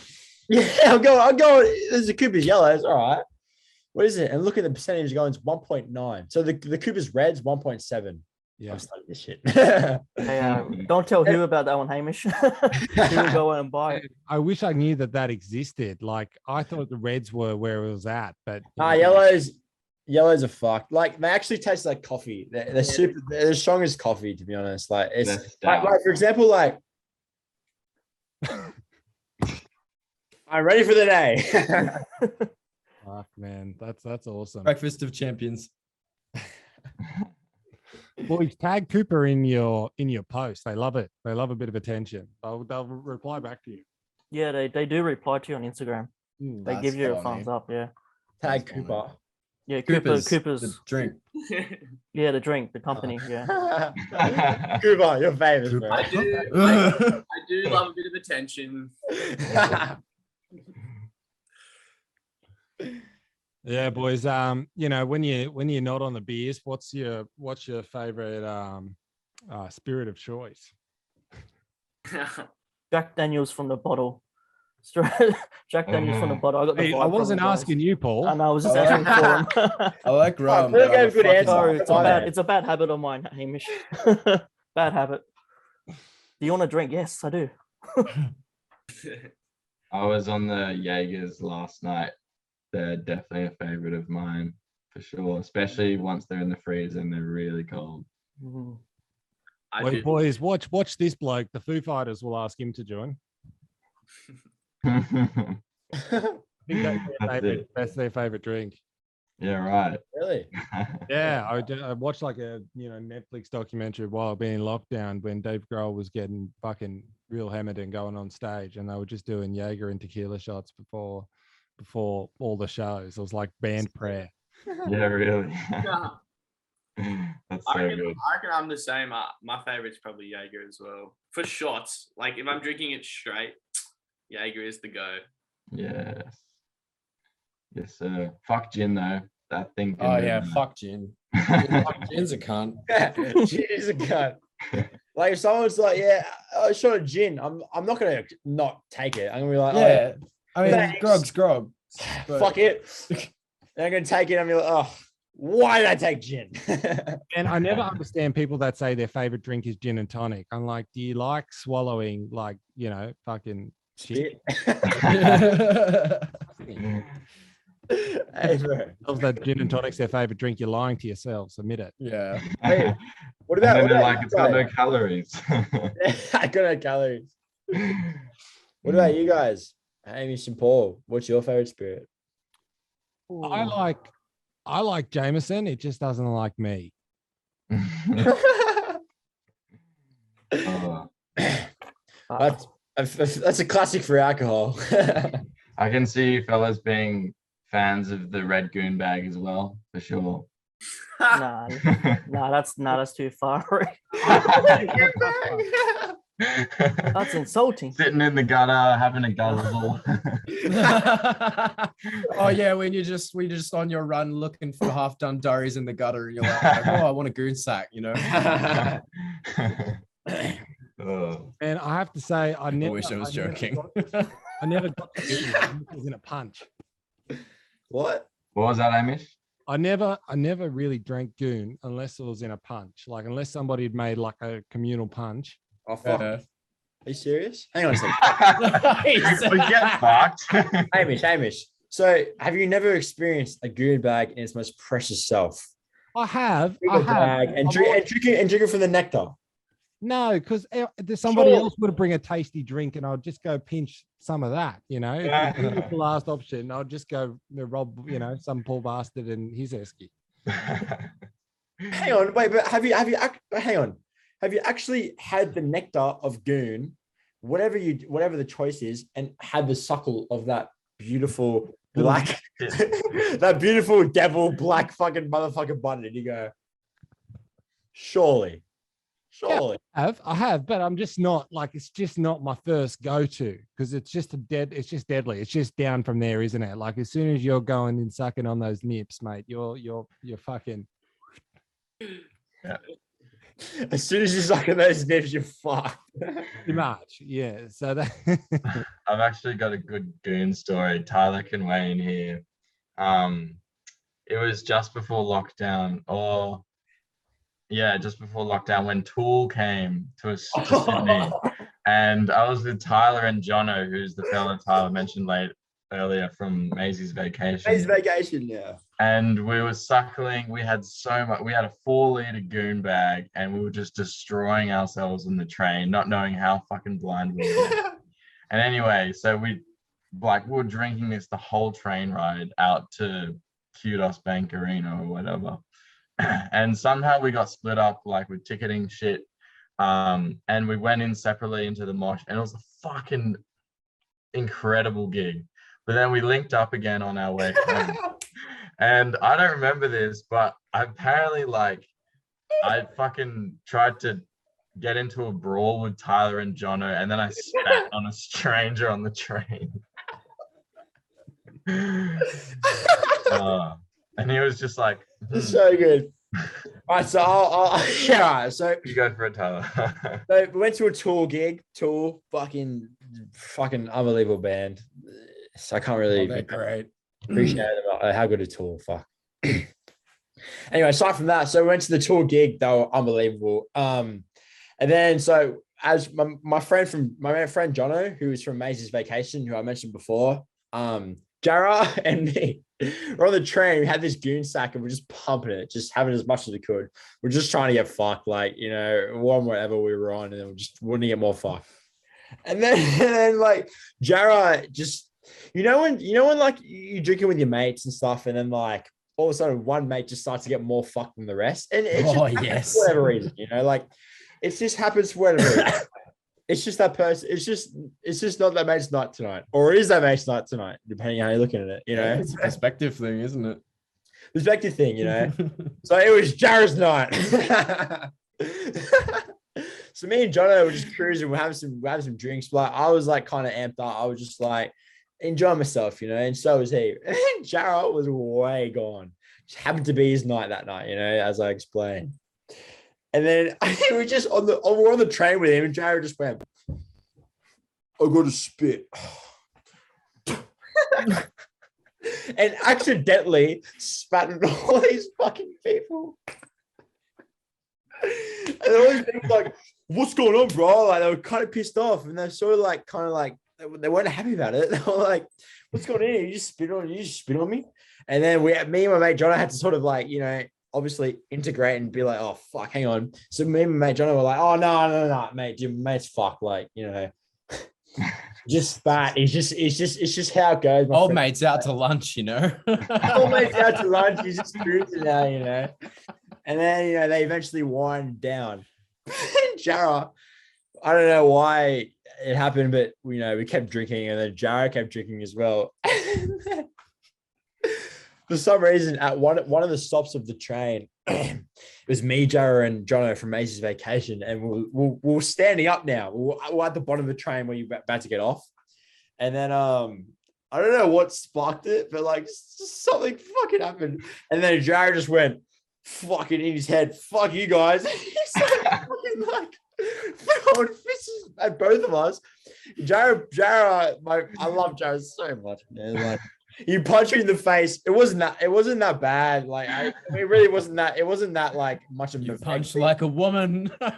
Yeah, I'm going, I'm going. There's a Cooper's yellows, all right. What is it? And look at the percentage going, it's 1.9. So the, the Cooper's Reds 1.7. Yeah. I'm studying this shit. Hey, uh, don't tell Hugh about that one, Hamish. he will go out and buy it. I wish I knew that that existed. Like I thought the reds were where it was at, but Ah, know, yellows, yellows are fucked. Like they actually taste like coffee. They're, they're super. They're as strong as coffee, to be honest. Like it's like, like, for example, like I'm ready for the day. Fuck, man, that's that's awesome. breakfast of champions. Boys, tag Cooper in your in your post. They love it. They love a bit of attention. They'll they'll reply back to you. Yeah, they, they do reply to you on Instagram. Mm. They give you a funny. thumbs up. Yeah. Tag That's funny. Cooper. Yeah, Cooper, Cooper's, Cooper's, the drink. yeah, the drink, the company. Yeah. Cooper, you're famous, Cooper. bro. I do, I, I do love a bit of attention. Yeah, boys. Um, you know, when you when you're not on the beers, what's your what's your favorite um uh spirit of choice? Jack Daniels from the bottle. Straight Jack Daniels from the bottle. I got the Hey, I from wasn't the guys. asking you, Paul. And I was just Oh. asking for him. I like rum. Phil but I'm gave a good fucking- answer. Sorry, it's a Fine. bad it's a bad habit of mine, Hamish. bad habit. Do you want a drink? Yes, I do. I was on the Jaegers last night. They're definitely a favorite of mine for sure, especially once they're in the freezer and they're really cold. Mm. I Wait, do- boys, watch watch this bloke. The Foo Fighters will ask him to join. I think that's their That's favorite, that's their favorite drink. Yeah, right. really? Yeah, I watched like a you know Netflix documentary while being locked down when Dave Grohl was getting fucking real hammered and going on stage, and they were just doing Jaeger and tequila shots before before all the shows. It was like band prayer. yeah, really. Yeah. That's I so reckon, good. I reckon I'm the same. Uh, my favorite's probably Jaeger as well. For shots, like if I'm drinking it straight, Jaeger is the go. Yes. Yes, sir. Fuck gin though. That thing. Oh yeah, that. fuck gin. Gin's a cunt. She's a cut. Like if someone's like, yeah, I shot a gin. I'm I'm not gonna not take it. I'm gonna be like, oh, Yeah, I mean, Thanks. grog's grog. but- fuck it. And I'm gonna take it. I'm like, oh, why did I take gin? And I never understand people that say their favorite drink is gin and tonic. I'm like, do you like swallowing like you know fucking shit? hey, bro. That gin and tonic's their favorite drink. You're lying to yourselves. Admit it. yeah. Hey, What And about, then what they're about like, it's got no guys? calories. I got no calories. What about you guys? Amy and Paul, what's your favorite spirit? I like I like Jameson. It just doesn't like me. That's that's that's a classic for alcohol. I can see you fellas being fans of the red goon bag as well, for sure. nah, nah, that's nah, that's too far. that's insulting. Sitting in the gutter, having a guzzle. oh yeah, when you're just we just on your run looking for half done durries in the gutter, and you're like, like, oh, I want a goon sack, you know. Oh. And I have to say, I never. wish I was never joking. got- I never got to do one. It was in a punch. what? What was that, Hamish? I never, I never really drank goon unless it was in a punch. Like unless somebody had made like a communal punch. Oh fuck. Uh, Are you serious? Hang on a second. we get fucked. Hamish, Hamish. So have you never experienced a goon bag in its most precious self? I have, Drink I a have. bag and I've drink, always- and drink it and drink it from the nectar. No, because somebody Sure. else would bring a tasty drink, and I'll just go pinch some of that. You know, If Yeah. it was the last option. I'll just go uh, rob, you know, some poor bastard and his esky. Hang on, wait, but have you have you ac- hang on? Have you actually had the nectar of goon, whatever you whatever the choice is, and had the suckle of that beautiful black, that beautiful devil black fucking motherfucking button, and you go, surely, surely. I have I have, but I'm just not like it's just not my first go to because it's just a dead. It's just deadly. It's just down from there, isn't it? Like as soon as you're going and sucking on those nips, mate, you're you're you're fucking. As soon as you suck in those nips, you're fucked. Pretty much, yeah. So that I've actually got a good goon story. Tyler can weigh in here. Um, it was just before lockdown, or yeah, just before lockdown when Tool came to us to Sydney, and I was with Tyler and Jono, who's the fellow Tyler mentioned late earlier from Maisie's vacation. It's vacation now. And we were suckling. We had so much. We had a four liter goon bag, and we were just destroying ourselves on the train, not knowing how fucking blind we were. and anyway, so we like we were drinking this the whole train ride out to Qudos Bank Arena or whatever. and somehow we got split up like with ticketing shit. Um, and we went in separately into the mosh, and it was a fucking incredible gig. But then we linked up again on our way home. And I don't remember this, but apparently, like, I fucking tried to get into a brawl with Tyler and Jono, and then I spat on a stranger on the train. Uh, and he was just like, "Hmm, so good. All right, so I'll, I'll yeah. right, So "You go for it, Tyler." So we went to a Tool gig. Tool, fucking, fucking unbelievable band. So I can't really Oh, great. appreciate them, uh, how good a tour. Fuck. anyway, aside from that, so we went to the Tool gig. They were unbelievable. Um, and then so as my, my friend from my friend Jono, who was from Maisie's Vacation, who I mentioned before, um, Jara and me, we're on the train. We had this goon sack and we're just pumping it, just having as much as we could. We're just trying to get fucked, like you know, one whatever we were on, and then we just wanting to get more fucked. And then, and then like Jara just you know when you know when like you're drinking with your mates and stuff, and then like all of a sudden one mate just starts to get more fucked than the rest, and it's Oh, yes. for whatever reason, you know, like it just happens for whatever reason. It's just that person. It's just it's just not that mate's night tonight, or it is that mate's night tonight, depending on how you're looking at it. You know, It's a perspective thing, isn't it? perspective thing. You know, so it was Jared's night. so me and Jono were just cruising. We're having some, we're having some drinks. But I was like kind of amped up. I was just like enjoying myself, you know. And so was he. Jared was way gone. Just happened to be his night that night, you know, as I explained. And then we were just on the we're on the train with him, and Jared just went, "I got to spit." and accidentally spat on all these fucking people. And all these people like, what's going on, bro? Like they were kind of pissed off and they're sort of like kind of like they, weren't happy about it. They were like, what's going on here? You just spit on you just spit on me. And then we me and my mate John I had to sort of like, you know, obviously integrate and be like, oh fuck, hang on. So me and my mate John were like, oh no, no, no, mate, your mate's fuck, like, you know. just spat. It's just it's just it's just how it goes. my Old friend. mate's out to lunch, you know. Old mate's out to lunch. He's just cruising now, you know. And then you know they eventually wind down. Jara I don't know why it happened, but you know, we kept drinking and then Jared kept drinking as well. For some reason, at one one of the stops of the train, it was me, Jared, and Jono from Macy's vacation, and we we're, we're, we're standing up now. We're, we're at the bottom of the train where you're about to get off, and then um, I don't know what sparked it, but like something fucking happened, and then Jared just went fucking in his head, "Fuck you guys." He started fucking like throwing fists at both of us. Jared, Jared, my I love Jared so much, man. Like he punched me in the face. It wasn't that. It wasn't that bad. Like I, it really wasn't that. It wasn't that like much of You a punch like a woman. no,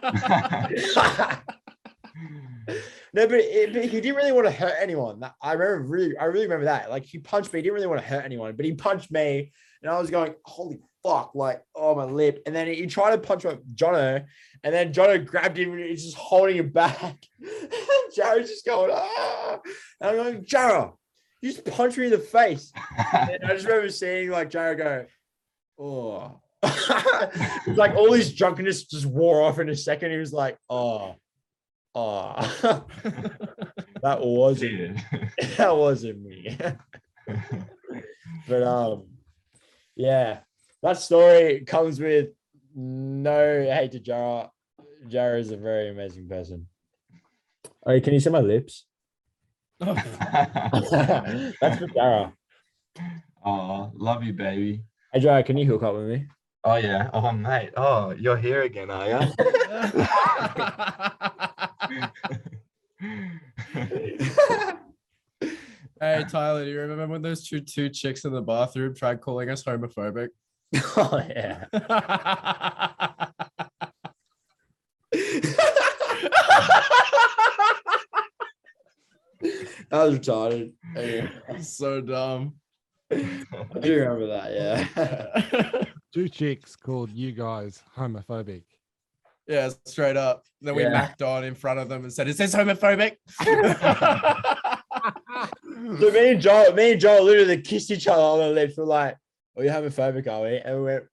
but, it, but he didn't really want to hurt anyone. I remember really, I really remember that. Like he punched me, he didn't really want to hurt anyone, but he punched me, and I was going, "Holy fuck!" Like, oh my lip. And then he, tried to punch my Jono, and then Jono grabbed him, and he's just holding him back. Jared's just going, "Ah!" And I'm going, Jared, you just punched me in the face. And I just remember seeing like Jared go, "Oh." It's like all his drunkenness just wore off in a second. He was like, "Oh." Oh, that wasn't that wasn't me. but um, yeah, that story comes with no hate to Jara. Jara is a very amazing person. Oh, can you see my lips? That's for Jara. oh, love you, baby. Hey, Jara, can you hook up with me? Oh yeah. Oh mate. Oh, you're here again, are ya? hey Tyler, do you remember when those two two chicks in the bathroom tried calling us homophobic? oh yeah. that was retarded. Anyway, so dumb. I do remember that. Yeah. Two chicks called you guys homophobic. yeah, straight up. Then we Yeah. macked on in front of them and said, "Is this homophobic?" So me and Joel, me and Joel literally kissed each other on the lips. We're like, "Are you homophobic? Are we?" And we went,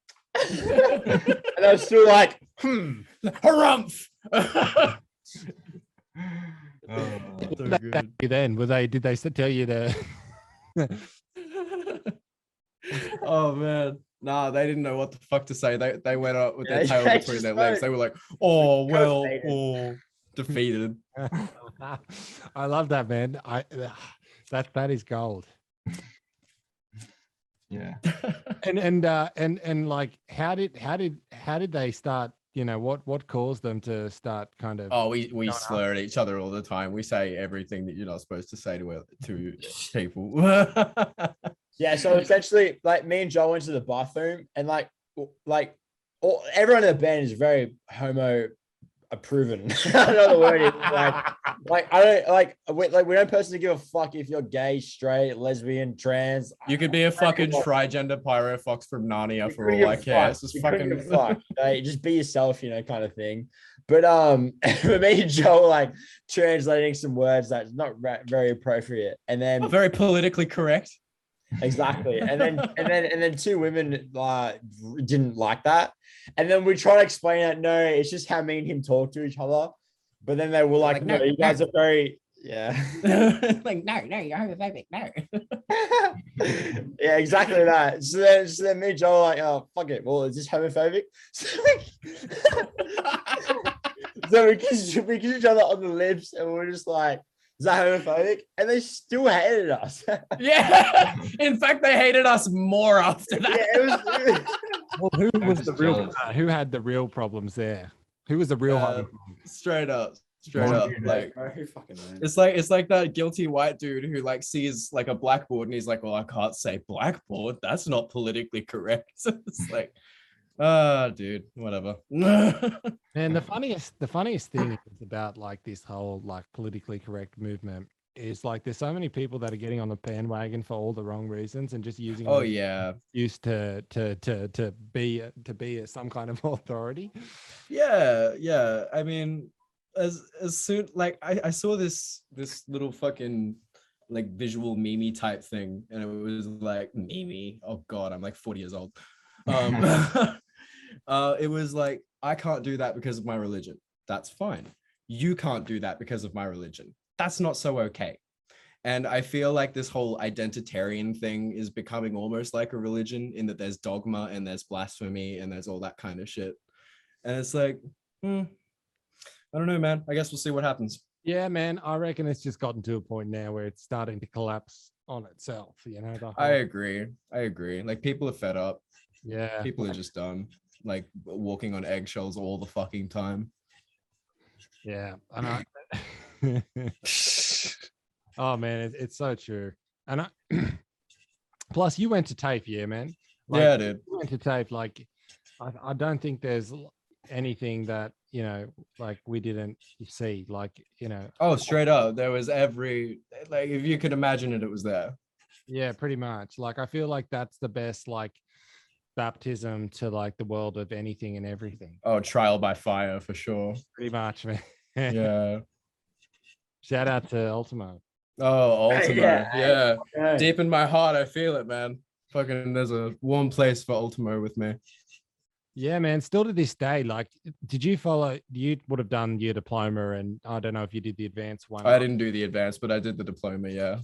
and I was still like, "Hmm." Harumph. Oh. So That- that good. you then were they? Did they s- tell you to? oh man. Nah, they didn't know what the fuck to say. They they went up with their tail between just their legs. They were like, oh well, defeated. oh defeated. I love that man. I that that is gold. Yeah. And and uh and and like how did how did how did they start? You know what what caused them to start kind of? Oh, we we No, no. slur at each other all the time. We say everything that you're not supposed to say to oth- to people. Yeah, so essentially, like me and Joel went to the bathroom, and like, like, all, everyone in the band is very homo approven. I don't know word. Like, like I don't like we like we don't personally give a fuck if you're gay, straight, lesbian, trans. you could be a fucking trigender pyro fox from Narnia We for all I care. It's just fucking fuck. okay? Just be yourself, you know, kind of thing. But um, for me and Joel like translating some words that's not ra- very appropriate, and then very politically correct. Exactly. And then and then and then two women uh didn't like that. And then we try to explain that no it's just how me and him talk to each other. But then they were like, Like, no, no, you guys are very yeah. Like, no, no, you're homophobic. No. yeah exactly that. So then, so then me and are like oh fuck it. Well is this homophobic? So we, so we kiss, we kiss each other on the lips and we're just like is that homophobic and they still hated us yeah yeah. In fact, they hated us more after that. it was Well, who I'm was the real? uh, who had the real problems there? Who was the real? Uh, straight up, straight up. Like who fucking it's like it's like that guilty white dude who like sees like a blackboard and he's like, "Well, I can't say blackboard. That's not politically correct." it's like, ah, dude, whatever. And the funniest, the funniest thing is about like this whole like politically correct movement is like there's so many people that are getting on the bandwagon for all the wrong reasons and just using oh yeah, excuse to to to to be to be some kind of authority. yeah, yeah. I mean, as as soon like I I saw this this little fucking like visual mimi type thing, and it was like mimi Oh god, I'm like 40 years old. Um, uh, it was like I can't do that because of my religion. That's fine. you can't do that because of my religion. That's not so okay. And I feel like this whole identitarian thing is becoming almost like a religion in that there's dogma and there's blasphemy and there's all that kind of shit. And it's like, hmm, I don't know, man. I guess we'll see what happens. Yeah, man. I reckon it's just gotten to a point now where it's starting to collapse on itself. You know, the I agree. I agree. Like people are fed up. yeah, People are just done. Like walking on eggshells all the fucking time. yeah. I, oh man, it, it's so true. And I, plus, you went to TAFE, yeah, man. Like, yeah, dude. you went to TAFE. Like, I, I don't think there's anything that you know, like we didn't see. Like, you know, Oh, straight up. There was every like if you could imagine it, it was there. yeah, pretty much. Like, I feel like that's the best like baptism to like the world of anything and everything. Oh, trial by fire for sure. Pretty much, man. Yeah. Shout out to Ultimo. Oh, Ultimo. Yeah. Yeah. Yeah. Deep in my heart, I feel it, man. Fucking there's a warm place for Ultimo with me. Yeah, man. Still to this day, like, did you follow? You would have done your diploma, and I don't know if you did the advanced one. I didn't do the advanced, but I did the diploma, yeah.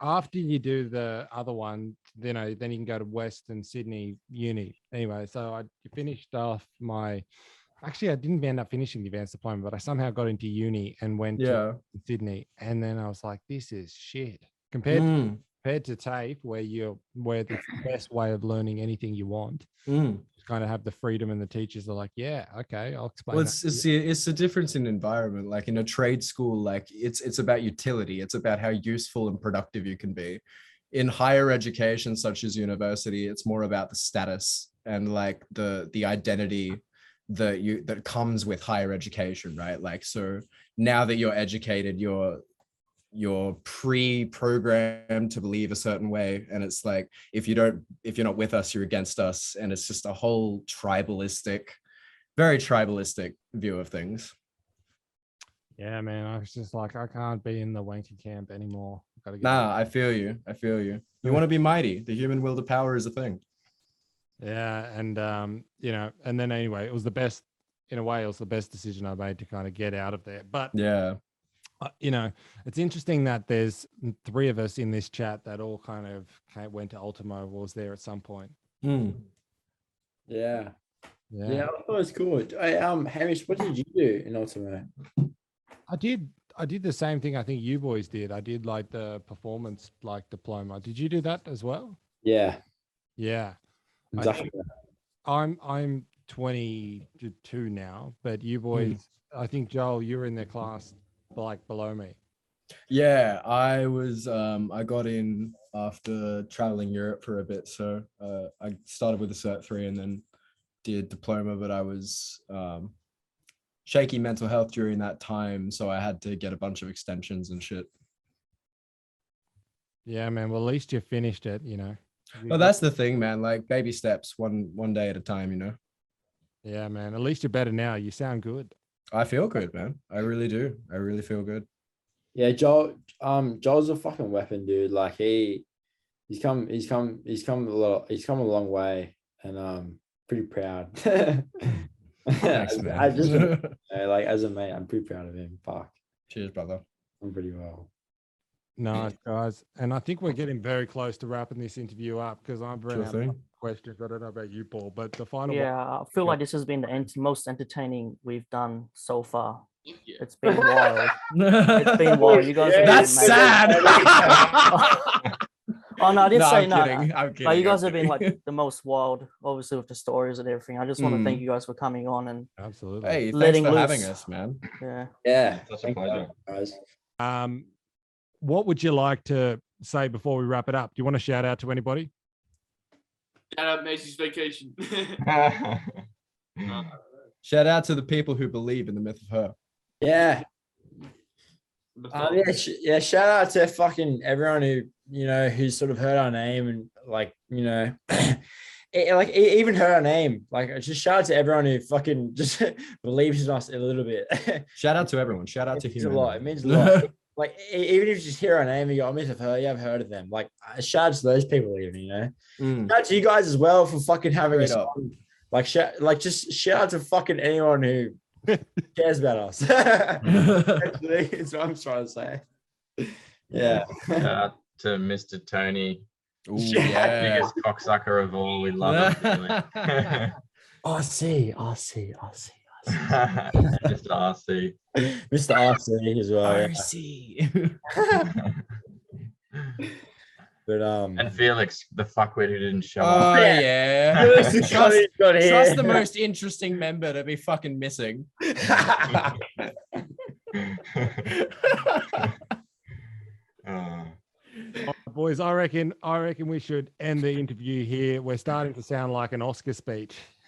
After you do the other one, you know, then you can go to Western Sydney Uni. Anyway, so I finished off my. Actually, I didn't end up finishing the advanced diploma, but I somehow got into uni and went Yeah. to Sydney, and then I was like, "This is shit." Compared Mm, compared to TAFE, where you're where it's the best way of learning anything you want. mm. Kind of have the freedom and the teachers are like, yeah, okay, I'll explain. Well, it's to you." it's the it's the difference in environment. Like in a trade school, like it's it's about utility. It's about how useful and productive you can be. In higher education, such as university, it's more about the status and like the the identity that you that comes with higher education, right? Like so now that you're educated, you're you're pre-programmed to believe a certain way and it's like if you don't if you're not with us you're against us and it's just a whole tribalistic very tribalistic view of things. yeah, man. I was just like, I can't be in the wanky camp anymore. Gotta get Nah. I feel you. I feel you. You want to be mighty. The human will to power is a thing. yeah, and um, you know, and then anyway, it was the best in a way. It was the best decision I made to kind of get out of there. But Yeah. Uh, you know, it's interesting that there's three of us in this chat that all kind of went to Ultimo. or Was there at some point? Mm. Yeah. Yeah, Yeah, I thought it was cool. Hey, um, Hamish, what did you do in Ultimo? I did. I did the same thing. I think you boys did. I did like the performance like diploma. Did you do that as well? Yeah, Yeah. I exactly. I'm I'm 22 now, but you boys, I think Joel, you're in the class like below me. Yeah, I was um I got in after traveling Europe for a bit. So uh I started with a cert three and then did diploma, but I was um shaky mental health during that time. So I had to get a bunch of extensions and shit. Yeah, man. Well, at least you finished it, you know. Well, that's the thing, man. Like baby steps, one one day at a time, you know. yeah, man. At least you're better now. You sound good. I feel good, man. I really do. I really feel good. Yeah, Joel. Um, Joel's a fucking weapon, dude. Like he, he's come, he's come, he's come a lot. He's come a long way, and um, pretty proud. Thanks, I, man. I just, you know, like as a mate, I'm pretty proud of him. Fuck, Cheers, brother. I'm pretty well. Nice, guys. And I think we're getting very close to wrapping this interview up because I'm Sure out thing. of questions. I don't know about you, Paul, but the final Yeah, one. I feel like this has been the ent- most entertaining we've done so far. Yeah. It's been wild. It's been wild. You guys have That's been sad. Oh no, I didn't No, say I'm no. kidding. I'm kidding. No, you I'm guys have been like the most wild, obviously with the stories and everything. I just want to thank Mm. you guys for coming on and Absolutely. Hey, thanks letting for having us, man. yeah. Yeah, Such a pleasure. guys. Um, what would you like to say before we wrap it up? Do you want to shout out to anybody? Shout out Macy's vacation. Shout out to the people who believe in the myth of her. Yeah, The Um, yeah, sh- yeah. Shout out to fucking everyone who you know who's sort of heard our name and like you know, it, like e- even heard our name. Like just shout out to everyone who fucking just believes in us a little bit. Shout out to everyone. Shout out to means a lot. It means a lot. Like even if you just hear our name and you go, "I have heard, yeah, I've heard of them." Like uh, shout out to those people, even you know. Mm. Shout out to you guys as well for fucking having us. Straight up. on. Like shout, like just shout out to fucking anyone who cares about us. Actually, it's what I'm trying to say. Yeah. Shout out to Mr. Tony, Ooh, Yeah. yeah. biggest cocksucker of all. We love him. really. see, I RC, Mr. RC. Mr. RC as well. yeah. RC. But um, And Felix, the fuckwit who didn't show Oh up. Yeah. yeah. First Trust, got here. trust the most interesting member to be fucking missing. Oh. Boys, I reckon I reckon we should end the interview here. We're starting to sound like an Oscar speech.